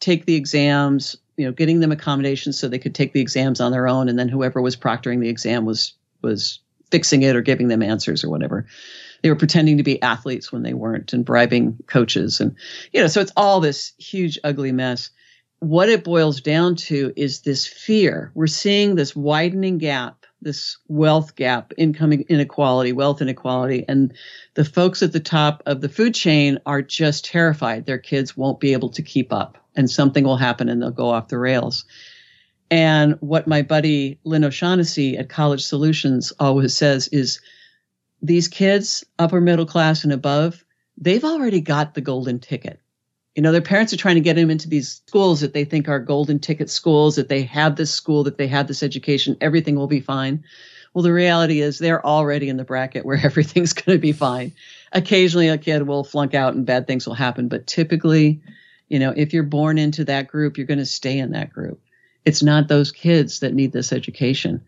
take the exams you know getting them accommodations so they could take the exams on their own and then whoever was proctoring the exam was was fixing it or giving them answers or whatever. They were pretending to be athletes when they weren't and bribing coaches and you know so it's all this huge ugly mess. What it boils down to is this fear. We're seeing this widening gap this wealth gap income inequality wealth inequality and the folks at the top of the food chain are just terrified their kids won't be able to keep up and something will happen and they'll go off the rails and what my buddy Lynn O'Shaughnessy at College Solutions always says is these kids, upper middle class and above, they've already got the golden ticket. You know, their parents are trying to get them into these schools that they think are golden ticket schools, that they have this school, that they have this education, everything will be fine. Well, the reality is they're already in the bracket where everything's going to be fine. Occasionally a kid will flunk out and bad things will happen, but typically, you know, if you're born into that group, you're going to stay in that group. It's not those kids that need this education.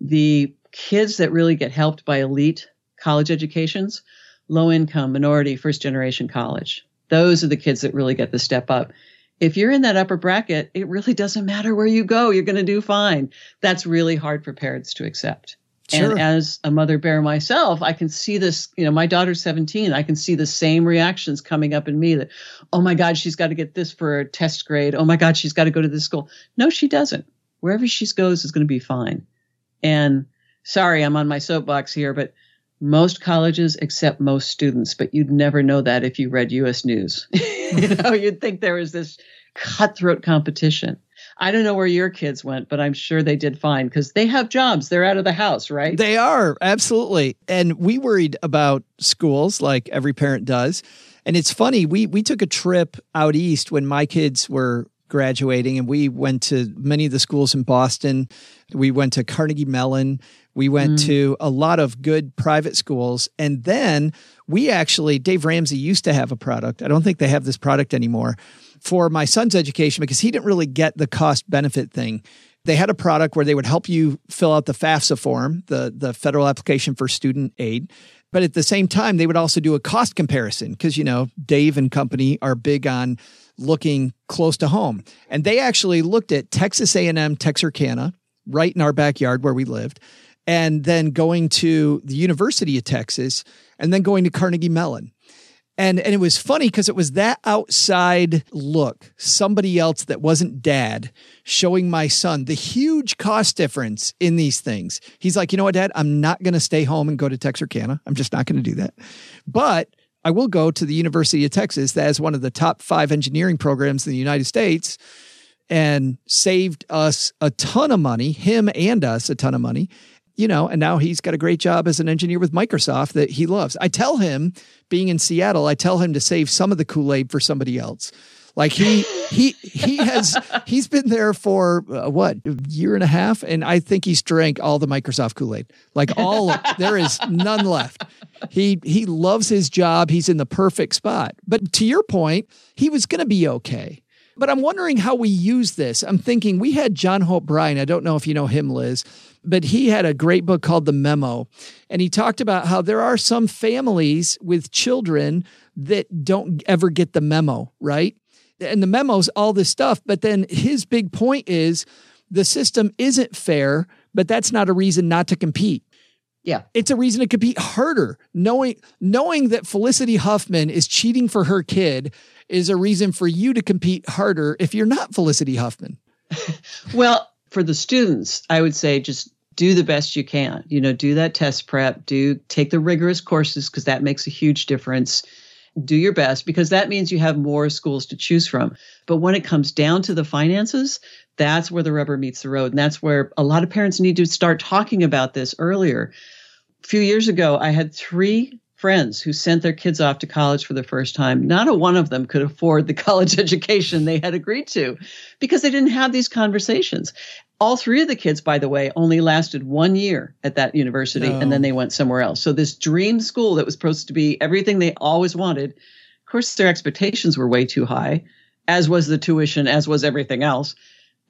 The kids that really get helped by elite college educations, low income, minority, first generation college. Those are the kids that really get the step up. If you're in that upper bracket, it really doesn't matter where you go. You're going to do fine. That's really hard for parents to accept. Sure. And as a mother bear myself, I can see this, you know, my daughter's 17. I can see the same reactions coming up in me that, oh my God, she's got to get this for a test grade. Oh my God, she's got to go to this school. No, she doesn't. Wherever she goes is going to be fine. And sorry, I'm on my soapbox here, but most colleges accept most students, but you'd never know that if you read US News. you know, you'd think there was this cutthroat competition. I don't know where your kids went, but I'm sure they did fine because they have jobs. They're out of the house, right? They are, absolutely. And we worried about schools like every parent does. And it's funny, we we took a trip out east when my kids were graduating and we went to many of the schools in Boston. We went to Carnegie Mellon. We went mm. to a lot of good private schools. And then we actually, Dave Ramsey used to have a product. I don't think they have this product anymore for my son's education because he didn't really get the cost benefit thing. They had a product where they would help you fill out the FAFSA form, the, the federal application for student aid. But at the same time, they would also do a cost comparison because, you know, Dave and company are big on looking close to home. And they actually looked at Texas A&M Texarkana right in our backyard where we lived and then going to the University of Texas and then going to Carnegie Mellon. And and it was funny because it was that outside look, somebody else that wasn't dad showing my son the huge cost difference in these things. He's like, you know what, dad, I'm not going to stay home and go to Texarkana. I'm just not going to do that. But I will go to the University of Texas that has one of the top five engineering programs in the United States and saved us a ton of money, him and us a ton of money you know, and now he's got a great job as an engineer with Microsoft that he loves. I tell him, being in Seattle, I tell him to save some of the Kool Aid for somebody else. Like he he he has he's been there for uh, what a year and a half, and I think he's drank all the Microsoft Kool Aid. Like all there is none left. He he loves his job. He's in the perfect spot. But to your point, he was going to be okay. But I'm wondering how we use this. I'm thinking we had John Hope Bryant. I don't know if you know him, Liz but he had a great book called The Memo. And he talked about how there are some families with children that don't ever get the memo, right? And the memo's all this stuff. But then his big point is the system isn't fair, but that's not a reason not to compete. Yeah. It's a reason to compete harder. Knowing knowing that Felicity Huffman is cheating for her kid is a reason for you to compete harder if you're not Felicity Huffman. Well, for the students, I would say just do the best you can. You know, do that test prep, do take the rigorous courses because that makes a huge difference. Do your best because that means you have more schools to choose from. But when it comes down to the finances, that's where the rubber meets the road. And that's where a lot of parents need to start talking about this earlier. A few years ago, I had three friends who sent their kids off to college for the first time. Not a one of them could afford the college education they had agreed to because they didn't have these conversations. All three of the kids, by the way, only lasted one year at that university and then oh. they went somewhere else. So, this dream school that was supposed to be everything they always wanted, of course, their expectations were way too high, as was the tuition, as was everything else.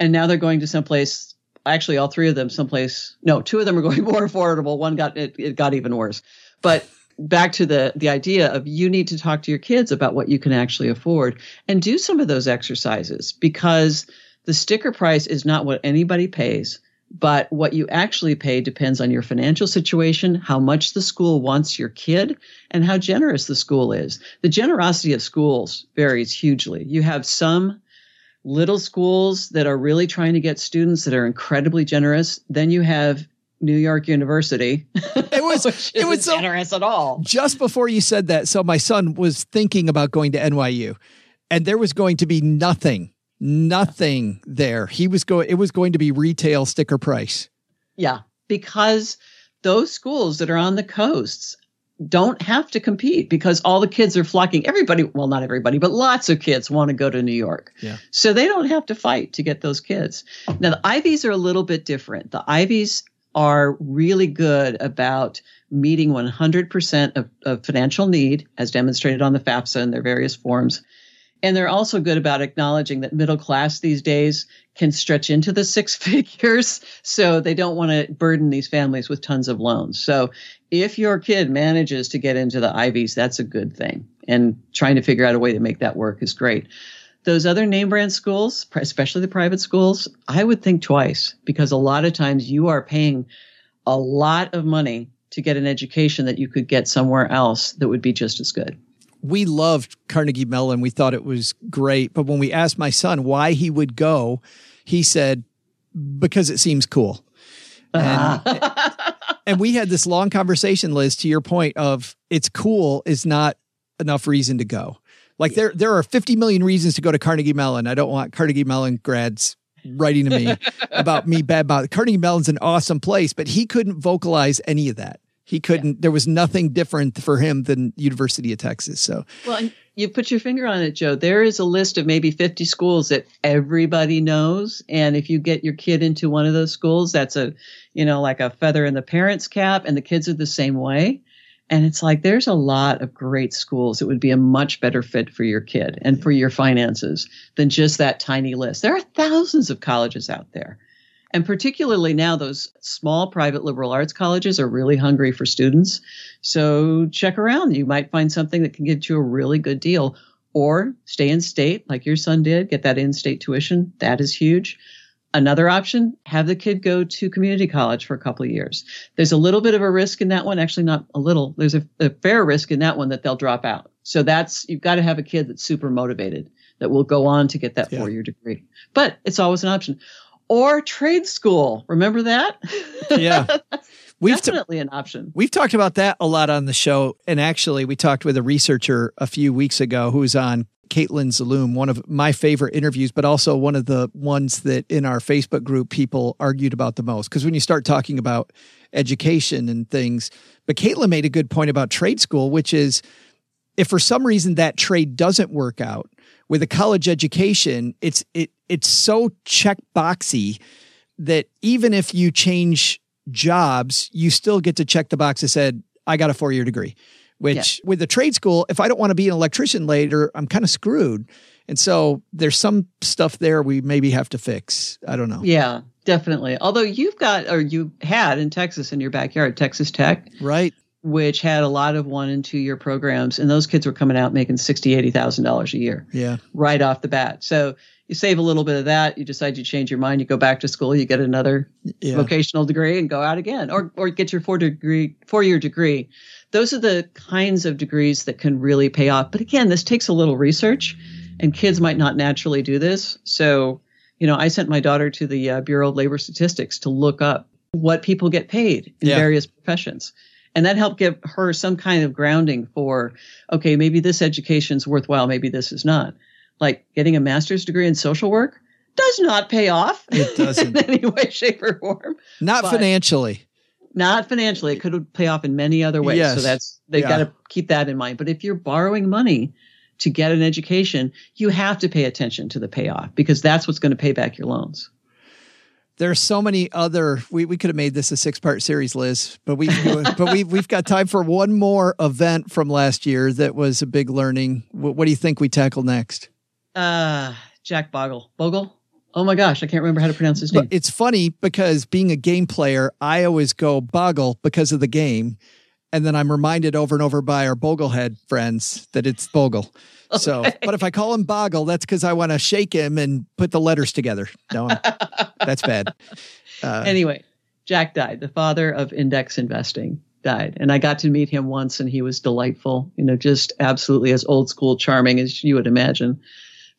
And now they're going to someplace. Actually, all three of them, someplace. No, two of them are going more affordable. One got it. It got even worse. But back to the the idea of you need to talk to your kids about what you can actually afford and do some of those exercises because the sticker price is not what anybody pays but what you actually pay depends on your financial situation how much the school wants your kid and how generous the school is the generosity of schools varies hugely you have some little schools that are really trying to get students that are incredibly generous then you have New York University. It was it was so generous at all. just before you said that. So my son was thinking about going to NYU, and there was going to be nothing, nothing there. He was going. It was going to be retail sticker price. Yeah, because those schools that are on the coasts don't have to compete because all the kids are flocking. Everybody, well, not everybody, but lots of kids want to go to New York. Yeah. So they don't have to fight to get those kids. Now, the Ivies are a little bit different. The Ivies are really good about meeting 100% of, of financial need, as demonstrated on the FAFSA in their various forms. And they're also good about acknowledging that middle class these days can stretch into the six figures. So they don't want to burden these families with tons of loans. So if your kid manages to get into the Ivies, that's a good thing. And trying to figure out a way to make that work is great. Those other name brand schools, especially the private schools, I would think twice because a lot of times you are paying a lot of money to get an education that you could get somewhere else that would be just as good. We loved Carnegie Mellon. We thought it was great. But when we asked my son why he would go, he said, because it seems cool. And, uh-huh. and we had this long conversation, Liz, to your point of it's cool is not enough reason to go. Like there, there are 50 million reasons to go to Carnegie Mellon. I don't want Carnegie Mellon grads writing to me about me bad about Carnegie Mellon's an awesome place, but he couldn't vocalize any of that. He couldn't, there was nothing different for him than University of Texas. So Well, and you put your finger on it, Joe. There is a list of maybe 50 schools that everybody knows. And if you get your kid into one of those schools, that's a, you know, like a feather in the parent's cap, and the kids are the same way. And it's like there's a lot of great schools that would be a much better fit for your kid and for your finances than just that tiny list. There are thousands of colleges out there. And particularly now, those small private liberal arts colleges are really hungry for students. So check around. You might find something that can get you a really good deal. Or stay in state like your son did, get that in state tuition. That is huge. Another option, have the kid go to community college for a couple of years. There's a little bit of a risk in that one. Actually, not a little. There's a, a fair risk in that one that they'll drop out. So that's, you've got to have a kid that's super motivated that will go on to get that Yeah. four year degree. But it's always an option. Or trade school. Remember that? yeah, we've t- Definitely an option. We've talked about that a lot on the show. And actually, we talked with a researcher a few weeks ago who was on Caitlin Zaloom, one of my favorite interviews, but also one of the ones that in our Facebook group people argued about the most. Because when you start talking about education and things, but Caitlin made a good point about trade school, which is if for some reason that trade doesn't work out with a college education, it's it it's so check boxy that even if you change jobs, you still get to check the box that said, I got a four year degree. Which with a trade school, if I don't want to be an electrician later, I'm kind of screwed. And so there's some stuff there we maybe have to fix. I don't know. Yeah, definitely. Although you've got, or you had in Texas in your backyard, Texas Tech, Right. Which had a lot of one and two year programs, and those kids were coming out making sixty, eighty thousand dollars a year Yeah. right off the bat. So you save a little bit of that. You decide you change your mind. You go back to school. You get another Yeah. vocational degree and go out again, or or get your four degree four year degree. Those are the kinds of degrees that can really pay off. But again, this takes a little research, and kids might not naturally do this. So, you know, I sent my daughter to the uh, Bureau of Labor Statistics to look up what people get paid in Yeah. various professions. And that helped give her some kind of grounding for, okay, maybe this education's worthwhile, maybe this is not. Like getting a master's degree in social work does not pay off It doesn't. in any way, shape, or form. Not But- financially. Not financially. It could pay off in many other ways. Yes. So that's they've Yeah. got to keep that in mind. But if you're borrowing money to get an education, you have to pay attention to the payoff because that's what's going to pay back your loans. There's so many other. We, we could have made this a six part series, Liz, but we but we we've got time for one more event from last year that was a big learning. What, what do you think we tackle next? Uh, Jack Bogle. Bogle? Oh my gosh, I can't remember how to pronounce his name. But it's funny because being a game player, I always go Boggle because of the game. And then I'm reminded over and over by our Boglehead friends that it's Bogle. So, but if I call him Boggle, that's because I want to shake him and put the letters together. No, that's bad. Uh, anyway, Jack died. The father of index investing died. And I got to meet him once and he was delightful, you know, just absolutely as old school charming as you would imagine.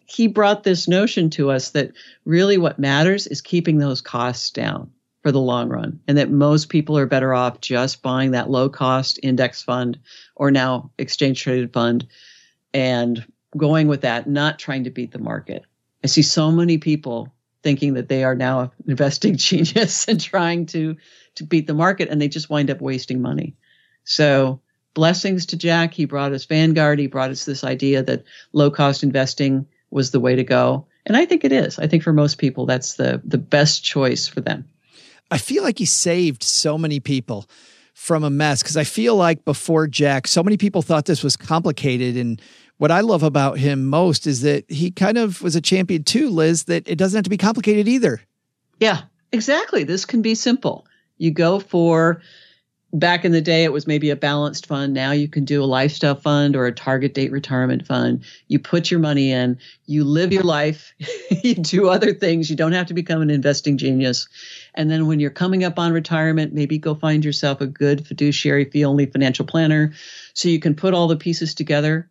He brought this notion to us that really what matters is keeping those costs down for the long run and that most people are better off just buying that low cost index fund or now exchange traded fund and going with that, not trying to beat the market. I see so many people thinking that they are now an investing genius and trying to to beat the market and they just wind up wasting money. So blessings to Jack. He brought us Vanguard. He brought us this idea that low cost investing was the way to go. And I think it is. I think for most people that's the the best choice for them. I feel like he saved so many people from a mess because I feel like before Jack, so many people thought this was complicated. And what I love about him most is that he kind of was a champion too, Liz, that it doesn't have to be complicated either. Yeah, exactly. This can be simple. You go for back in the day it was maybe a balanced fund. Now you can do a lifestyle fund or a target date retirement fund. You put your money in. You live your life. You do other things. You don't have to become an investing genius. And then when you're coming up on retirement maybe go find yourself a good fiduciary fee only financial planner so you can put all the pieces together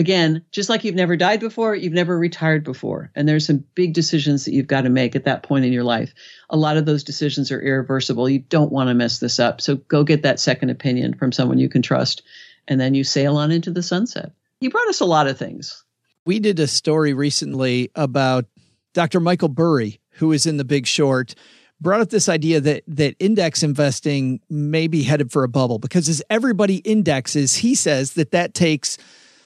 again, just like you've never died before, you've never retired before. And there's some big decisions that you've got to make at that point in your life. A lot of those decisions are irreversible. You don't want to mess this up. So go get that second opinion from someone you can trust. And then you sail on into the sunset. He brought us a lot of things. We did a story recently about Dr. Michael Burry, who is in the big short, brought up this idea that that index investing may be headed for a bubble because as everybody indexes, he says that that takes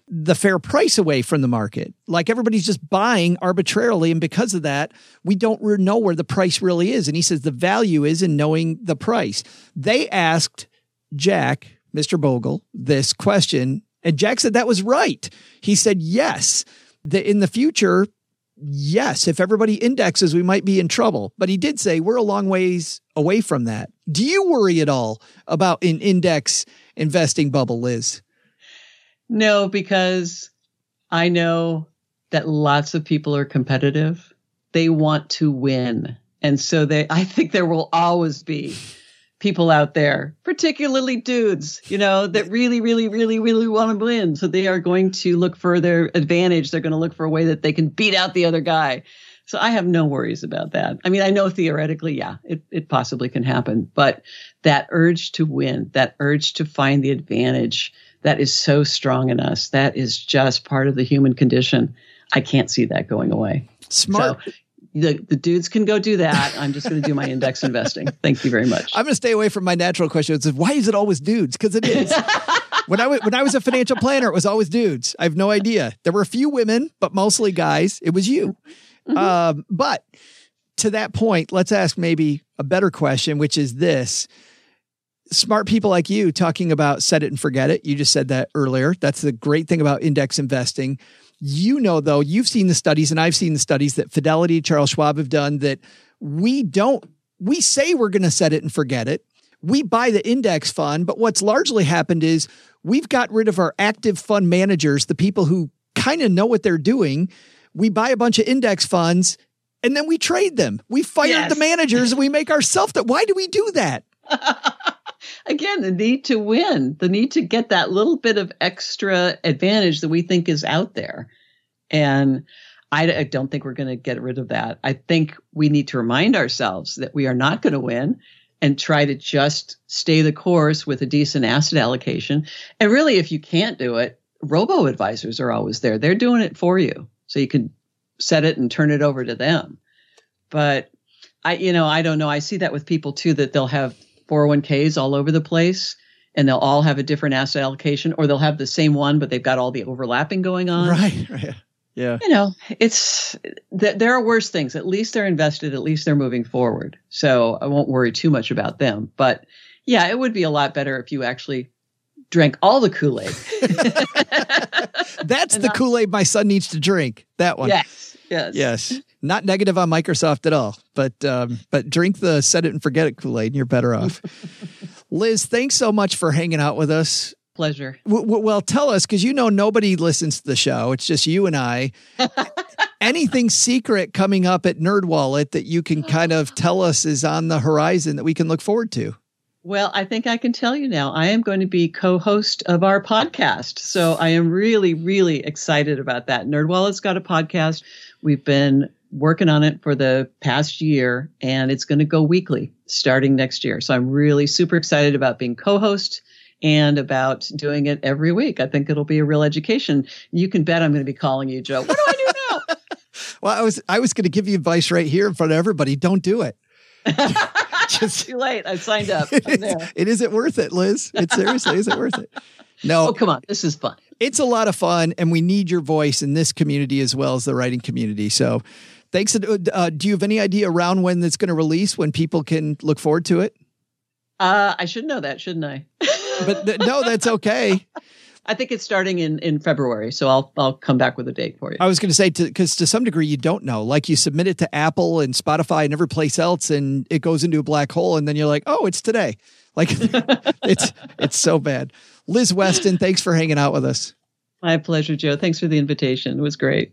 the fair price away from the market. Like everybody's just buying arbitrarily. And because of that, we don't re- know where the price really is. And he says the value is in knowing the price. They asked Jack, Mr. Bogle, this question, and Jack said that was right. He said, yes, that in the future, yes, if everybody indexes, we might be in trouble. But he did say we're a long ways away from that. Do you worry at all about an index investing bubble, Liz? No, because I know that lots of people are competitive. They want to win. And so they I think there will always be people out there, particularly dudes, you know, that really, really, really, really want to win. So they are going to look for their advantage. They're going to look for a way that they can beat out the other guy. So I have no worries about that. I mean, I know theoretically, yeah, it, it possibly can happen, but that urge to win, that urge to find the advantage, that is so strong in us. That is just part of the human condition. I can't see that going away. Smart. So the, the dudes can go do that. I'm just going to do my index investing. Thank you very much. I'm going to stay away from my natural question. It's why is it always dudes? Because it is. when I was when I was a financial planner, it was always dudes. I have no idea. There were a few women, but mostly guys. It was you. Mm-hmm. Um, but to that point, let's ask maybe a better question, which is this: smart people like you talking about set it and forget it. You just said that earlier. That's the great thing about index investing. You know, though, you've seen the studies, and I've seen the studies that Fidelity, Charles Schwab have done that we don't, we say we're going to set it and forget it. We buy the index fund, but what's largely happened is we've got rid of our active fund managers, the people who kind of know what they're doing. we buy a bunch of index funds and then we trade them. We fire Yes. the managers and we make ourselves that. Why do we do that? Again, the need to win, the need to get that little bit of extra advantage that we think is out there. And I, I don't think we're going to get rid of that. I think we need to remind ourselves that we are not going to win and try to just stay the course with a decent asset allocation. And really, if you can't do it, robo advisors are always there. They're doing it for you. So you can set it and turn it over to them. But I, you know, I don't know. I see that with people too, that they'll have 401ks all over the place and they'll all have a different asset allocation or they'll have the same one, but they've got all the overlapping going on. right. right. Yeah. You know, it's th- there are worse things. At least they're invested. At least they're moving forward. So I won't worry too much about them. But yeah, it would be a lot better if you actually drank all the Kool Aid. That's the Kool Aid my son needs to drink. That one. yes. Yes. Yes. Not negative on Microsoft at all, but um, but drink the set it and forget it Kool Aid, and you're better off. Liz, thanks so much for hanging out with us. Pleasure. W- w- well, tell us because you know nobody listens to the show. It's just you and I. Anything secret coming up at NerdWallet that you can kind of tell us is on the horizon that we can look forward to? Well, I think I can tell you now. I am going to be co-host of our podcast, so I am really, really excited about that. NerdWallet's got a podcast. We've been working on it for the past year, and it's going to go weekly starting next year. So I'm really super excited about being co-host and about doing it every week. I think it'll be a real education. You can bet I'm going to be calling you, Joe. What do I do now? Well, I was I was going to give you advice right here in front of everybody. Don't do it. Just Too late. I signed up. It isn't worth it, Liz. It seriously isn't worth it. No, Oh, come on. This is fun. it's a lot of fun, and we need your voice in this community as well as the writing community. So, thanks. Uh, do you have any idea around when it's going to release? When people can look forward to it? Uh, I should know that, shouldn't I? But th- no, that's okay. I think it's starting in, in February, so I'll I'll come back with a date for you. I was going to say because to some degree you don't know. Like you submit it to Apple and Spotify and every place else, and it goes into a black hole, and then you're like, oh, it's today. Like it's it's so bad. Liz Weston, thanks for hanging out with us. My pleasure, Joe. Thanks for the invitation. It was great.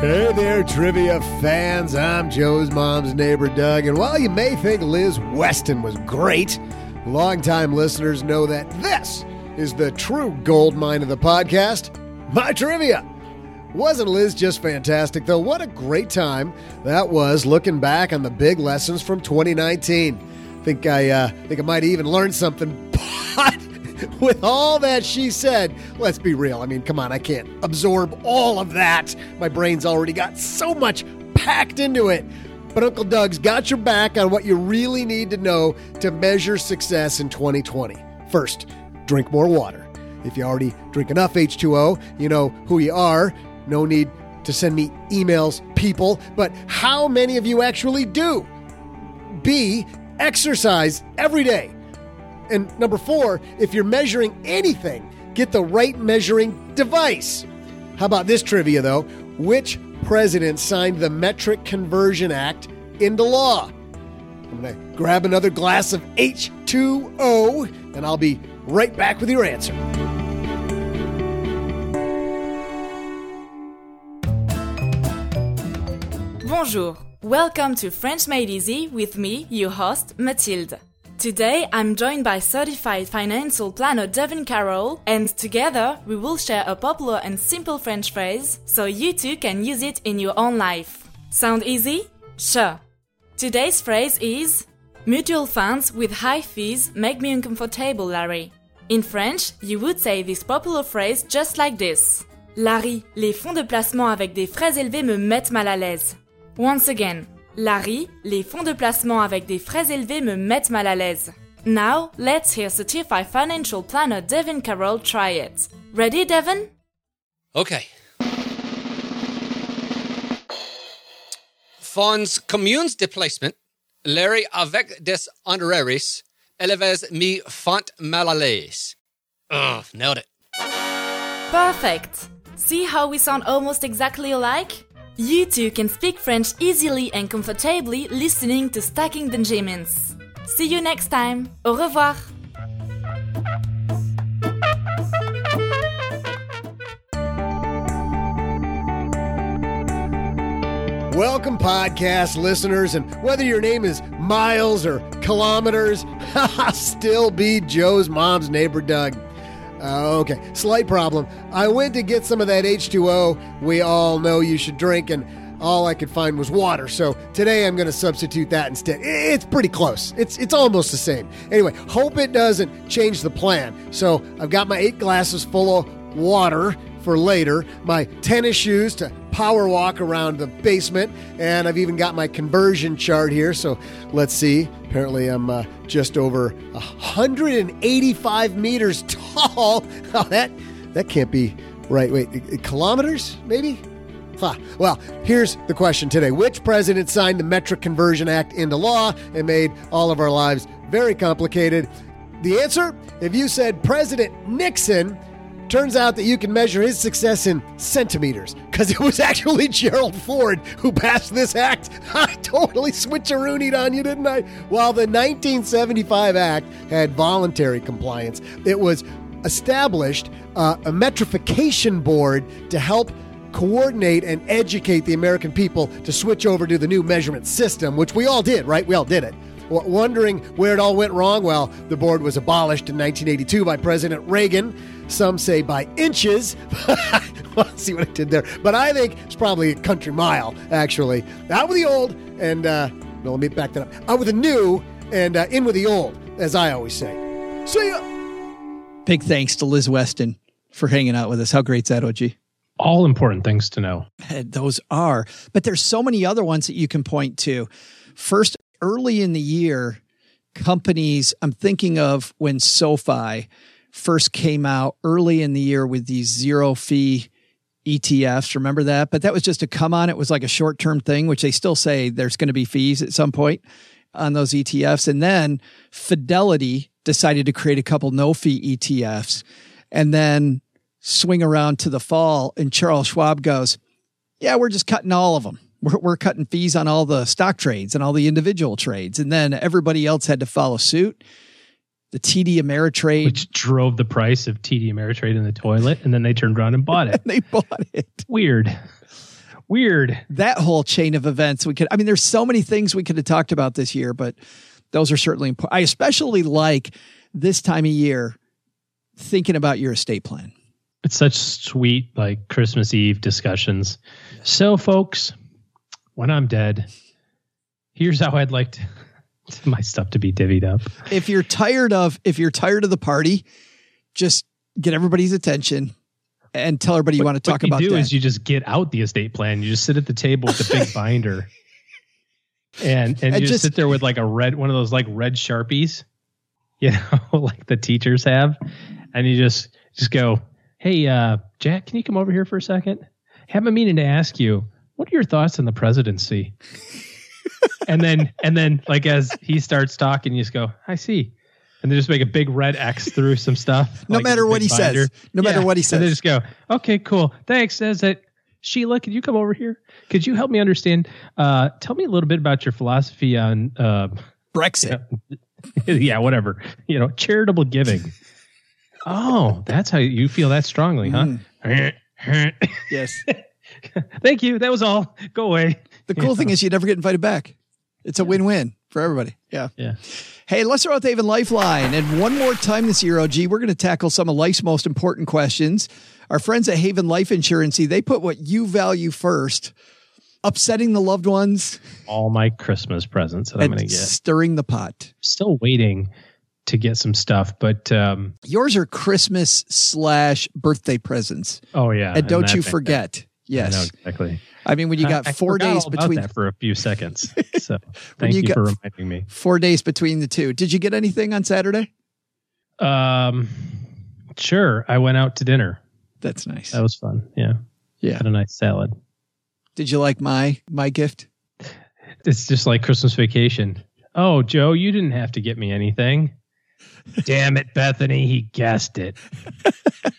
Hey there, trivia fans. I'm Joe's mom's neighbor, Doug. And while you may think Liz Weston was great, longtime listeners know that this is the true gold mine of the podcast my trivia. Wasn't Liz just fantastic, though? What a great time that was looking back on the big lessons from 2019. Think I uh, think I might even learn something, with all that she said, let's be real. I mean, come on, I can't absorb all of that. My brain's already got so much packed into it. But Uncle Doug's got your back on what you really need to know to measure success in 2020. First, drink more water. If you already drink enough H2O, you know who you are. No need to send me emails, people. But how many of you actually do? B, exercise every day. And number four, if you're measuring anything, get the right measuring device. How about this trivia, though? Which president signed the Metric Conversion Act into law? I'm going to grab another glass of H2O, and I'll be right back with your answer. Bonjour. Welcome to French Made Easy with me, your host, Mathilde. Today, I'm joined by certified financial planner Devin Carroll, and together we will share a popular and simple French phrase so you too can use it in your own life. Sound easy? Sure. Today's phrase is Mutual funds with high fees make me uncomfortable, Larry. In French, you would say this popular phrase just like this. Larry, les fonds de placement avec des frais élevés me mettent mal à l'aise. Once again. Larry, les fonds de placement avec des frais élevés me mettent mal à l'aise. Now, let's hear certified financial planner Devin Carroll try it. Ready, Devin? Okay. Fonds communes de placement, Larry avec des honoraires, élevés me font mal à l'aise. Ugh, nailed it. Perfect! See how we sound almost exactly alike? You too can speak French easily and comfortably listening to Stacking Benjamins. See you next time. Au revoir. Welcome, podcast listeners, and whether your name is Miles or Kilometers, still be Joe's mom's neighbor, Doug. Uh, okay, slight problem. I went to get some of that H2O we all know you should drink, and all I could find was water. So today I'm going to substitute that instead. It's pretty close. It's it's almost the same. Anyway, hope it doesn't change the plan. So I've got my eight glasses full of water for later, my tennis shoes to power walk around the basement, and I've even got my conversion chart here. So let's see. Apparently, I'm uh, just over 185 meters tall. That that can't be right. Wait, kilometers maybe? Huh. Well, here's the question today Which president signed the Metric Conversion Act into law and made all of our lives very complicated? The answer? If you said President Nixon, turns out that you can measure his success in centimeters because it was actually Gerald Ford who passed this act. I totally switcheroonied on you, didn't I? While the 1975 Act had voluntary compliance, it was established uh, a metrification board to help coordinate and educate the American people to switch over to the new measurement system, which we all did, right? We all did it. W- wondering where it all went wrong? Well, the board was abolished in 1982 by President Reagan. Some say by inches. well, see what I did there. But I think it's probably a country mile, actually. Out with the old, and uh, no, let me back that up. Out with the new, and uh, in with the old, as I always say. See ya. Big thanks to Liz Weston for hanging out with us. How great's that, OG? All important things to know. Those are, but there's so many other ones that you can point to. First, early in the year, companies, I'm thinking of when SoFi first came out early in the year with these zero fee ETFs. Remember that? But that was just a come on. It was like a short term thing, which they still say there's going to be fees at some point on those ETFs. And then Fidelity decided to create a couple no fee ETFs and then swing around to the fall. And Charles Schwab goes, Yeah, we're just cutting all of them. We're, we're cutting fees on all the stock trades and all the individual trades. And then everybody else had to follow suit. The TD Ameritrade, which drove the price of TD Ameritrade in the toilet, and then they turned around and bought it. they bought it. Weird. Weird. That whole chain of events. We could, I mean, there's so many things we could have talked about this year, but those are certainly important. I especially like this time of year thinking about your estate plan. It's such sweet, like Christmas Eve discussions. So, folks, when I'm dead, here's how I'd like to, my stuff to be divvied up. If you're tired of if you're tired of the party, just get everybody's attention and tell everybody you what, want to talk what about. you do that. is you just get out the estate plan. You just sit at the table with the big binder, and and, And you just, sit there with like a red one of those like red sharpies, you know, like the teachers have, and you just just go, hey, uh, Jack, can you come over here for a second? Have a meaning to ask you. What are your thoughts on the presidency? and then and then like as he starts talking, you just go, I see. And they just make a big red X through some stuff. No like matter what he says. No matter what he And they just go, okay, cool. Thanks. Says that Sheila, could you come over here? Could you help me understand? Uh, tell me a little bit about your philosophy on uh, Brexit. yeah, whatever. You know, charitable giving. Oh, that's how you feel that strongly, huh? Yes. Thank you. That was all. Go away. The cool thing is you never get invited back. It's a win-win for everybody. Yeah. Yeah. Hey, let's throw out the Haven Lifeline. And one more time this year, OG, we're going to tackle some of life's most important questions. Our friends at Haven Life Insurance, they put what you value first, upsetting the loved ones All my Christmas presents that I'm going to get. stirring the pot. Still waiting to get some stuff, but um, Yours are Christmas slash birthday presents. oh yeah, and don't that you thing- forget. I know Yes. exactly. I mean, when you got I four forgot days between that for a few seconds. So thank you you, for reminding me. four days between the two. Did you get anything on Saturday? Um, sure. I went out to dinner. That's nice. That was fun. Yeah, Yeah. had a nice salad. Did you like my my gift? It's just like Christmas vacation. Oh, Joe, you didn't have to get me anything. Damn it, Bethany, he guessed it.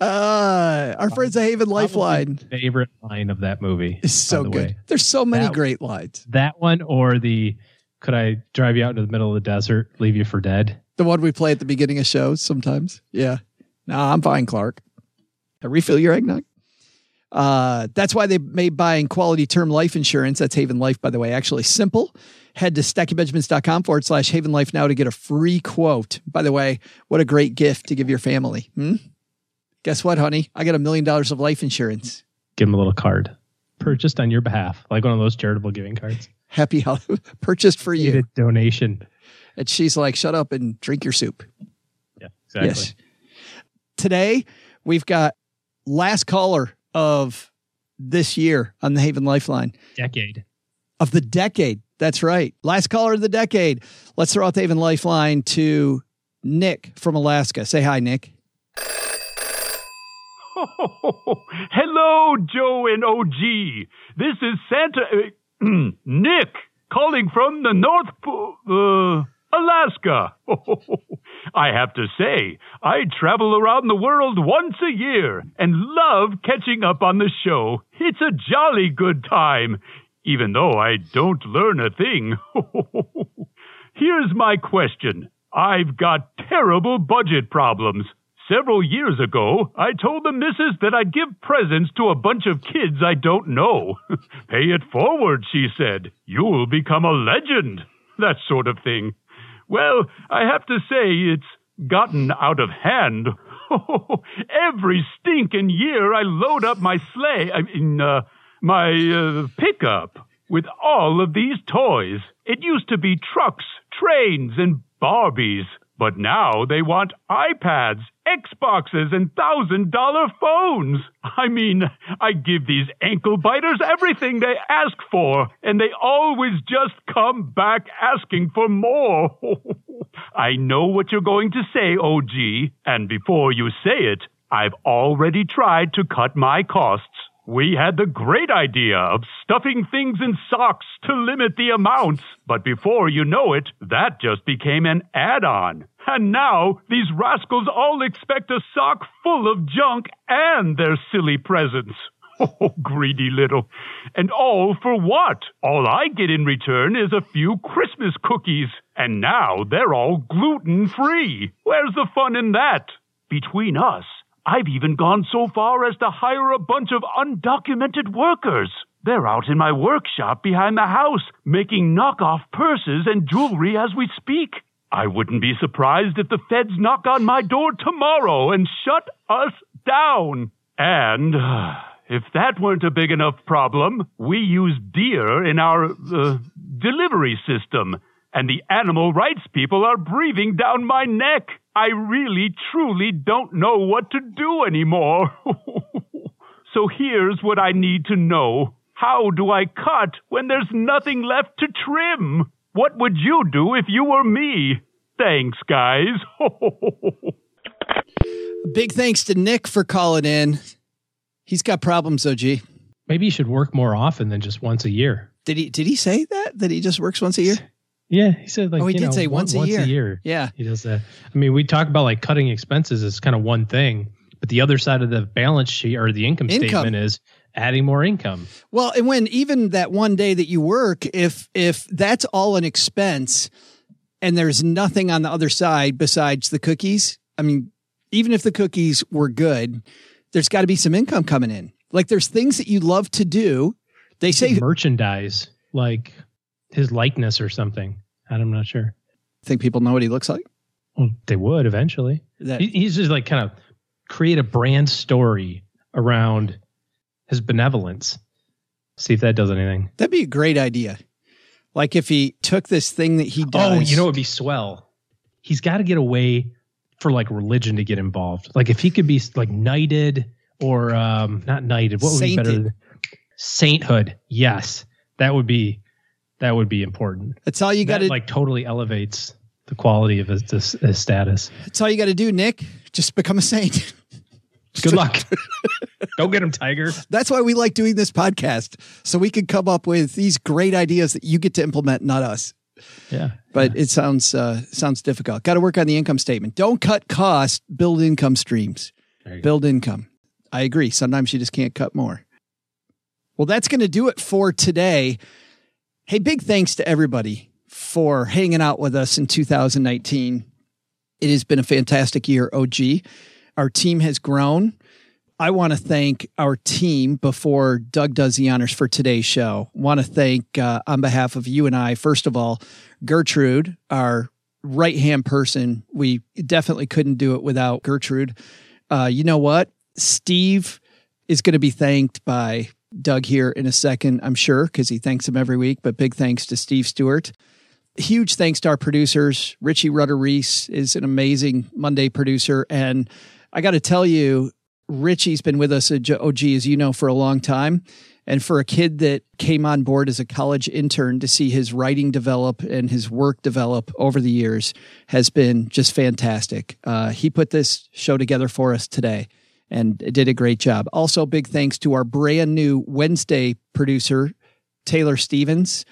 Uh, our friends at Haven Lifeline Favorite line of that movie is so good. way. There's so many That- great lines. That one or the could I drive you out into the middle of the desert, leave you for dead? The one we play at the beginning of shows sometimes. Yeah. No, I'm fine, Clark. I Refill your eggnog. Uh, that's why they made buying quality term life insurance. That's Haven Life, by the way, actually simple. Head to stackingbenjamins.com forward slash Haven Life now to get a free quote. By the way, what a great gift to give your family. Hmm? Guess what, honey? I got a million dollars of life insurance. Give him a little card purchased on your behalf, like one of those charitable giving cards. Happy holiday purchased for you. donation. And she's like, shut up and drink your soup. Yeah, exactly. Yes. Today, we've got last caller of this year on the Haven Lifeline Decade. of the decade. That's right. Last caller of the decade. Let's throw out the Haven Lifeline to Nick from Alaska. Say hi, Nick. Hello, Joe and OG. This is Santa uh, Nick calling from the North Pole, uh, Alaska. I have to say, I travel around the world once a year and love catching up on the show. It's a jolly good time, even though I don't learn a thing. Here's my question. I've got terrible budget problems. Several years ago, I told the missus that I'd give presents to a bunch of kids I don't know. Pay it forward, she said. You'll become a legend. That sort of thing. Well, I have to say it's gotten out of hand. Every stinking year I load up my sleigh, I mean, uh, my uh, pickup with all of these toys. It used to be trucks, trains, and Barbies. But now they want iPads, Xboxes, and thousand dollar phones. I mean, I give these ankle biters everything they ask for, and they always just come back asking for more. I know what you're going to say, OG, and before you say it, I've already tried to cut my costs. We had the great idea of stuffing things in socks to limit the amounts, but before you know it, that just became an add-on. And now these rascals all expect a sock full of junk and their silly presents. Oh, greedy little. And all for what? All I get in return is a few Christmas cookies. And now they're all gluten free. Where's the fun in that? Between us, I've even gone so far as to hire a bunch of undocumented workers. They're out in my workshop behind the house making knockoff purses and jewelry as we speak. I wouldn't be surprised if the feds knock on my door tomorrow and shut us down. And if that weren't a big enough problem, we use deer in our uh, delivery system, and the animal rights people are breathing down my neck. I really, truly don't know what to do anymore. so here's what I need to know. How do I cut when there's nothing left to trim? What would you do if you were me? Thanks, guys. Big thanks to Nick for calling in. He's got problems, OG. Maybe you should work more often than just once a year. Did he did he say that? That he just works once a year? Yeah, he said like Oh, he you did know, say one- once a year. year. Yeah. He does that. I mean, we talk about like cutting expenses is kind of one thing, but the other side of the balance sheet or the income, Income. statement is adding more income. Well, and when even that one day that you work, if if that's all an expense and there's nothing on the other side besides the cookies, I mean, even if the cookies were good, there's got to be some income coming in. Like there's things that you love to do. They say merchandise, like his likeness or something. I'm not sure. Think people know what he looks like? Well, they would eventually. That- He- he's just like kind of create a brand story around his benevolence. See if that does anything. That'd be a great idea. Like if he took this thing that he does. Oh, you know, it'd be swell. He's got to get away for like religion to get involved. Like if he could be like knighted or um not knighted, what would be better? Than, sainthood. Yes, that would be that would be important. That's all you got to like totally elevates the quality of his, his, his status. That's all you got to do, Nick. Just become a saint. Good luck. Go get him, Tiger. That's why we like doing this podcast, so we can come up with these great ideas that you get to implement, not us. Yeah. But it sounds uh, sounds difficult. Got to work on the income statement. Don't cut costs. Build income streams. Build income. I agree. Sometimes you just can't cut more. Well, that's going to do it for today. Hey, big thanks to everybody for hanging out with us in 2019. It has been a fantastic year, OG. Our team has grown. I want to thank our team before Doug does the honors for today's show. Want to thank, uh, on behalf of you and I, first of all, Gertrude, our right hand person. We definitely couldn't do it without Gertrude. Uh, you know what? Steve is going to be thanked by Doug here in a second, I'm sure, because he thanks him every week. But big thanks to Steve Stewart. Huge thanks to our producers. Richie Rudder Reese is an amazing Monday producer. And I got to tell you, Richie's been with us at OG, as you know, for a long time. And for a kid that came on board as a college intern to see his writing develop and his work develop over the years has been just fantastic. Uh, he put this show together for us today and did a great job. Also, big thanks to our brand new Wednesday producer, Taylor Stevens.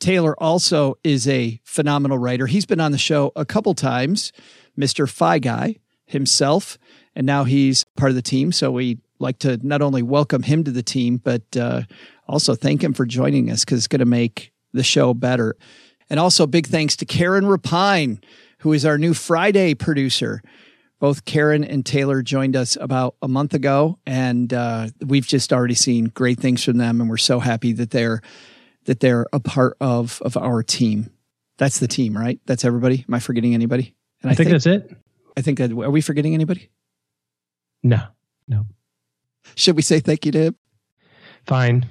Taylor also is a phenomenal writer. He's been on the show a couple times, Mr. Fi Guy himself and now he's part of the team. So we like to not only welcome him to the team, but uh, also thank him for joining us because it's going to make the show better. And also, big thanks to Karen Rapine, who is our new Friday producer. Both Karen and Taylor joined us about a month ago, and uh, we've just already seen great things from them, and we're so happy that they're that they're a part of of our team. That's the team, right? That's everybody. Am I forgetting anybody? And I, I think, think, that's it. I think that are we forgetting anybody? No, no. Should we say thank you to him? Fine.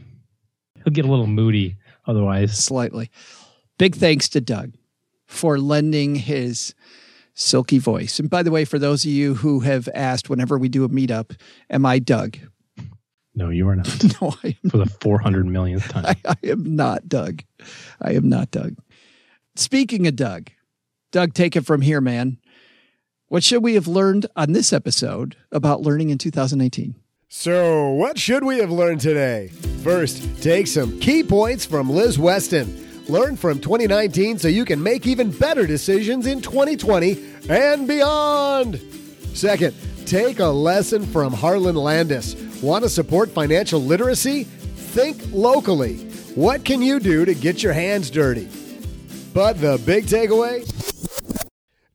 He'll get a little moody otherwise. Slightly. Big thanks to Doug for lending his silky voice. And by the way, for those of you who have asked whenever we do a meetup, am I Doug? No, you are not. no, I am. For the 400 millionth time. I, I am not Doug. I am not Doug. Speaking of Doug, Doug, take it from here, man. What should we have learned on this episode about learning in 2018? So, what should we have learned today? First, take some key points from Liz Weston. Learn from 2019 so you can make even better decisions in 2020 and beyond. Second, take a lesson from Harlan Landes. Want to support financial literacy? Think locally. What can you do to get your hands dirty? But the big takeaway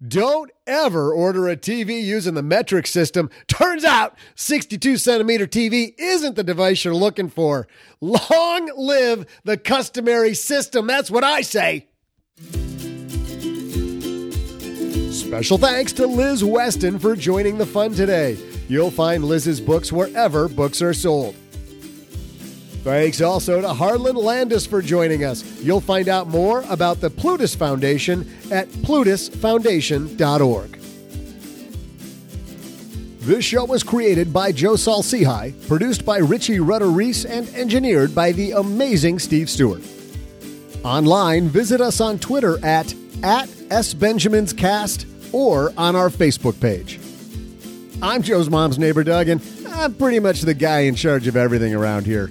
don't ever order a TV using the metric system. Turns out 62 centimeter TV isn't the device you're looking for. Long live the customary system. That's what I say. Special thanks to Liz Weston for joining the fun today. You'll find Liz's books wherever books are sold. Thanks also to Harlan Landes for joining us. You'll find out more about the Plutus Foundation at plutusfoundation.org. This show was created by Joe Saul-Sehy, produced by Richie Rudder Reese, and engineered by the amazing Steve Stewart. Online, visit us on Twitter at, at SBenjaminsCast or on our Facebook page. I'm Joe's mom's neighbor, Doug, and I'm pretty much the guy in charge of everything around here.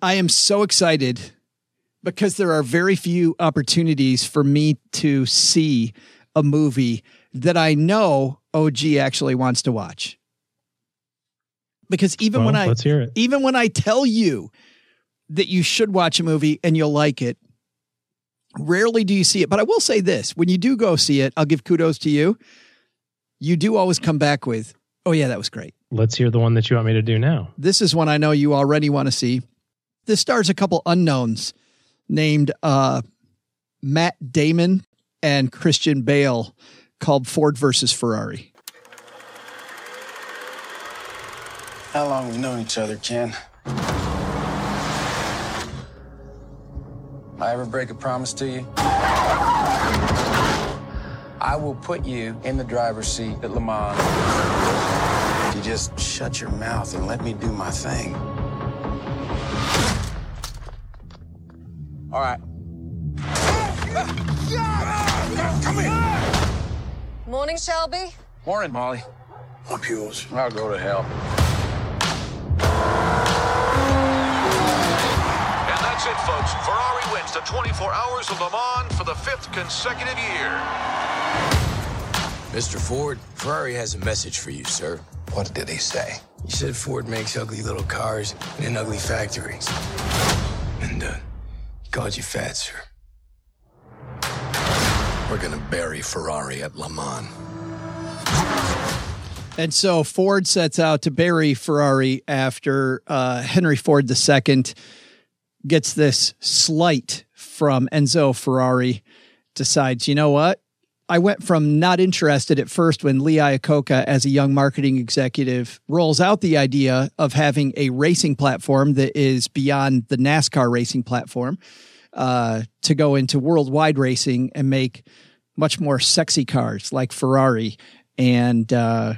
I am so excited because there are very few opportunities for me to see a movie that I know OG actually wants to watch. Because even well, when I let's hear it. even when I tell you that you should watch a movie and you'll like it, rarely do you see it. But I will say this, when you do go see it, I'll give kudos to you. You do always come back with, Oh, yeah, that was great. Let's hear the one that you want me to do now. This is one I know you already want to see. This stars a couple unknowns named uh, Matt Damon and Christian Bale called Ford versus Ferrari. How long have we known each other, Ken? I ever break a promise to you? I will put you in the driver's seat at Le Mans. If you just shut your mouth and let me do my thing. All right. Come here. Morning, Shelby. Morning, Molly. I'm yours. I'll go to hell. And that's it, folks. Ferrari wins the 24 Hours of Le Mans for the fifth consecutive year. Mr. Ford, Ferrari has a message for you, sir. What did he say? He said Ford makes ugly little cars in ugly factories. And, uh, called you fat, sir. We're gonna bury Ferrari at Le Mans. And so Ford sets out to bury Ferrari after uh, Henry Ford II gets this slight from Enzo Ferrari, decides, you know what? I went from not interested at first when Lee Iacocca, as a young marketing executive, rolls out the idea of having a racing platform that is beyond the NASCAR racing platform uh, to go into worldwide racing and make much more sexy cars like Ferrari and uh,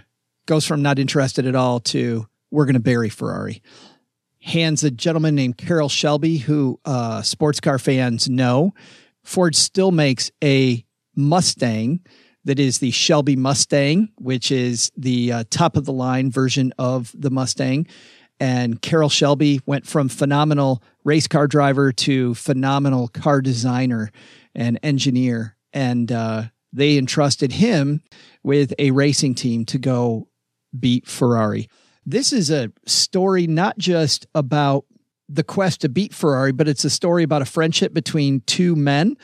goes from not interested at all to we're going to bury Ferrari. Hands a gentleman named Carroll Shelby, who uh, sports car fans know. Ford still makes a Mustang that is the Shelby Mustang, which is the uh, top of the line version of the Mustang. And Carroll Shelby went from phenomenal race car driver to phenomenal car designer and engineer. And uh, they entrusted him with a racing team to go beat Ferrari. This is a story not just about the quest to beat Ferrari, but it's a story about a friendship between two men,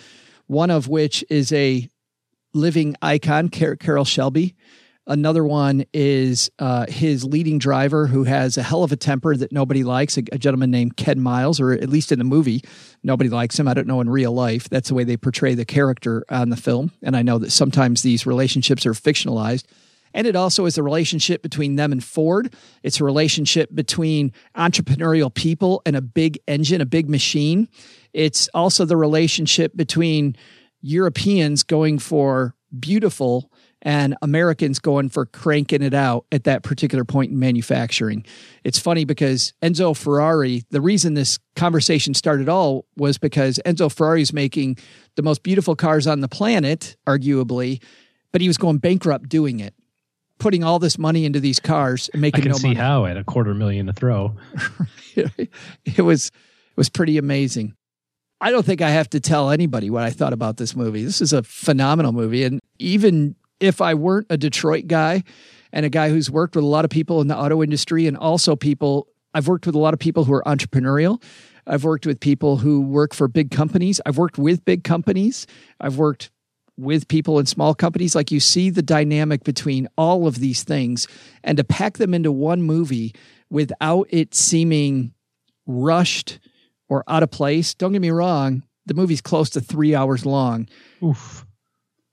one of which is a living icon, Car- Carroll Shelby. Another one is uh, his leading driver, who has a hell of a temper that nobody likes, a, a gentleman named Ken Miles, or at least in the movie, nobody likes him. I don't know in real life. That's the way they portray the character on the film. And I know that sometimes these relationships are fictionalized. And it also is a relationship between them and Ford. It's a relationship between entrepreneurial people and a big engine, a big machine. It's also the relationship between Europeans going for beautiful and Americans going for cranking it out at that particular point in manufacturing. It's funny because Enzo Ferrari, the reason this conversation started all was because Enzo Ferrari is making the most beautiful cars on the planet, arguably, but he was going bankrupt doing it putting all this money into these cars and making I can no see money. how at a quarter million to throw. it was it was pretty amazing. I don't think I have to tell anybody what I thought about this movie. This is a phenomenal movie, and even if I weren't a Detroit guy and a guy who's worked with a lot of people in the auto industry, and also people, I've worked with a lot of people who are entrepreneurial. I've worked with people who work for big companies. I've worked with big companies. I've worked with people in small companies. Like you see the dynamic between all of these things, and to pack them into one movie without it seeming rushed or out of place. Don't get me wrong, the movie's close to three hours long. Oof.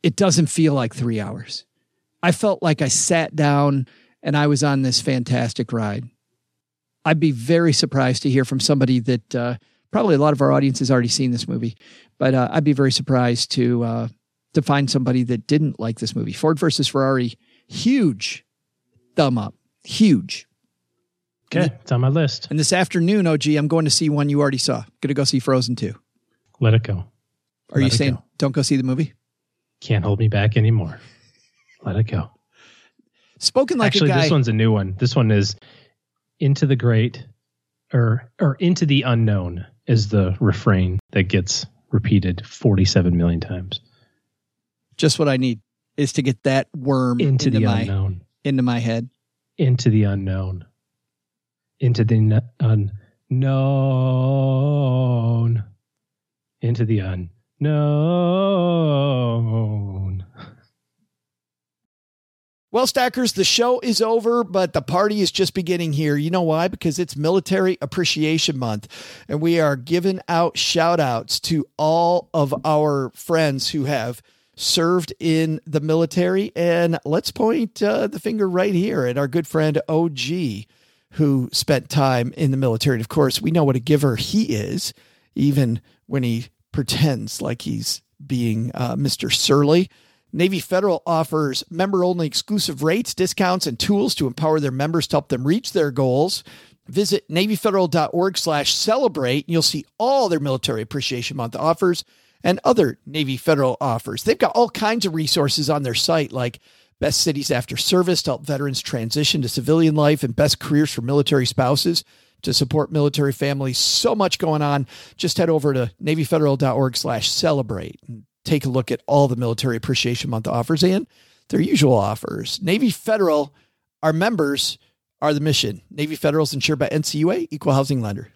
It doesn't feel like three hours. I felt like I sat down and I was on this fantastic ride. I'd be very surprised to hear from somebody that uh, probably a lot of our audience has already seen this movie, but uh, I'd be very surprised to uh, to find somebody that didn't like this movie. Ford versus Ferrari, huge thumb up, huge. Okay, it's on my list. And this afternoon, OG, I'm going to see one you already saw. Going to go see Frozen 2. Let it go. Are Let you saying go. don't go see the movie? Can't hold me back anymore. Let it go. Spoken like Actually, a guy. this one's a new one. This one is into the great or or into the unknown is the refrain that gets repeated 47 million times. just what I need is to get that worm Into into, the my unknown. into my head. Into the unknown. Into the unknown. Into the unknown. Well, Stackers, the show is over, but the party is just beginning here. You know why? Because it's Military Appreciation Month, and we are giving out shout outs to all of our friends who have served in the military. And let's point uh, the finger right here at our good friend OG, who spent time in the military. And of course, we know what a giver he is, even when he pretends like he's being uh, Mr. Surly. Navy Federal offers member only exclusive rates, discounts, and tools to empower their members to help them reach their goals. Visit NavyFederal.org slash celebrate, and you'll see all their Military Appreciation Month offers and other Navy Federal offers. They've got all kinds of resources on their site, like best cities after service to help veterans transition to civilian life and best careers for military spouses to support military families. So much going on. Just head over to NavyFederal.org slash celebrate and take a look at all the Military Appreciation Month offers and their usual offers. Navy Federal, our members are the mission. Navy Federal is insured by NCUA, equal housing lender.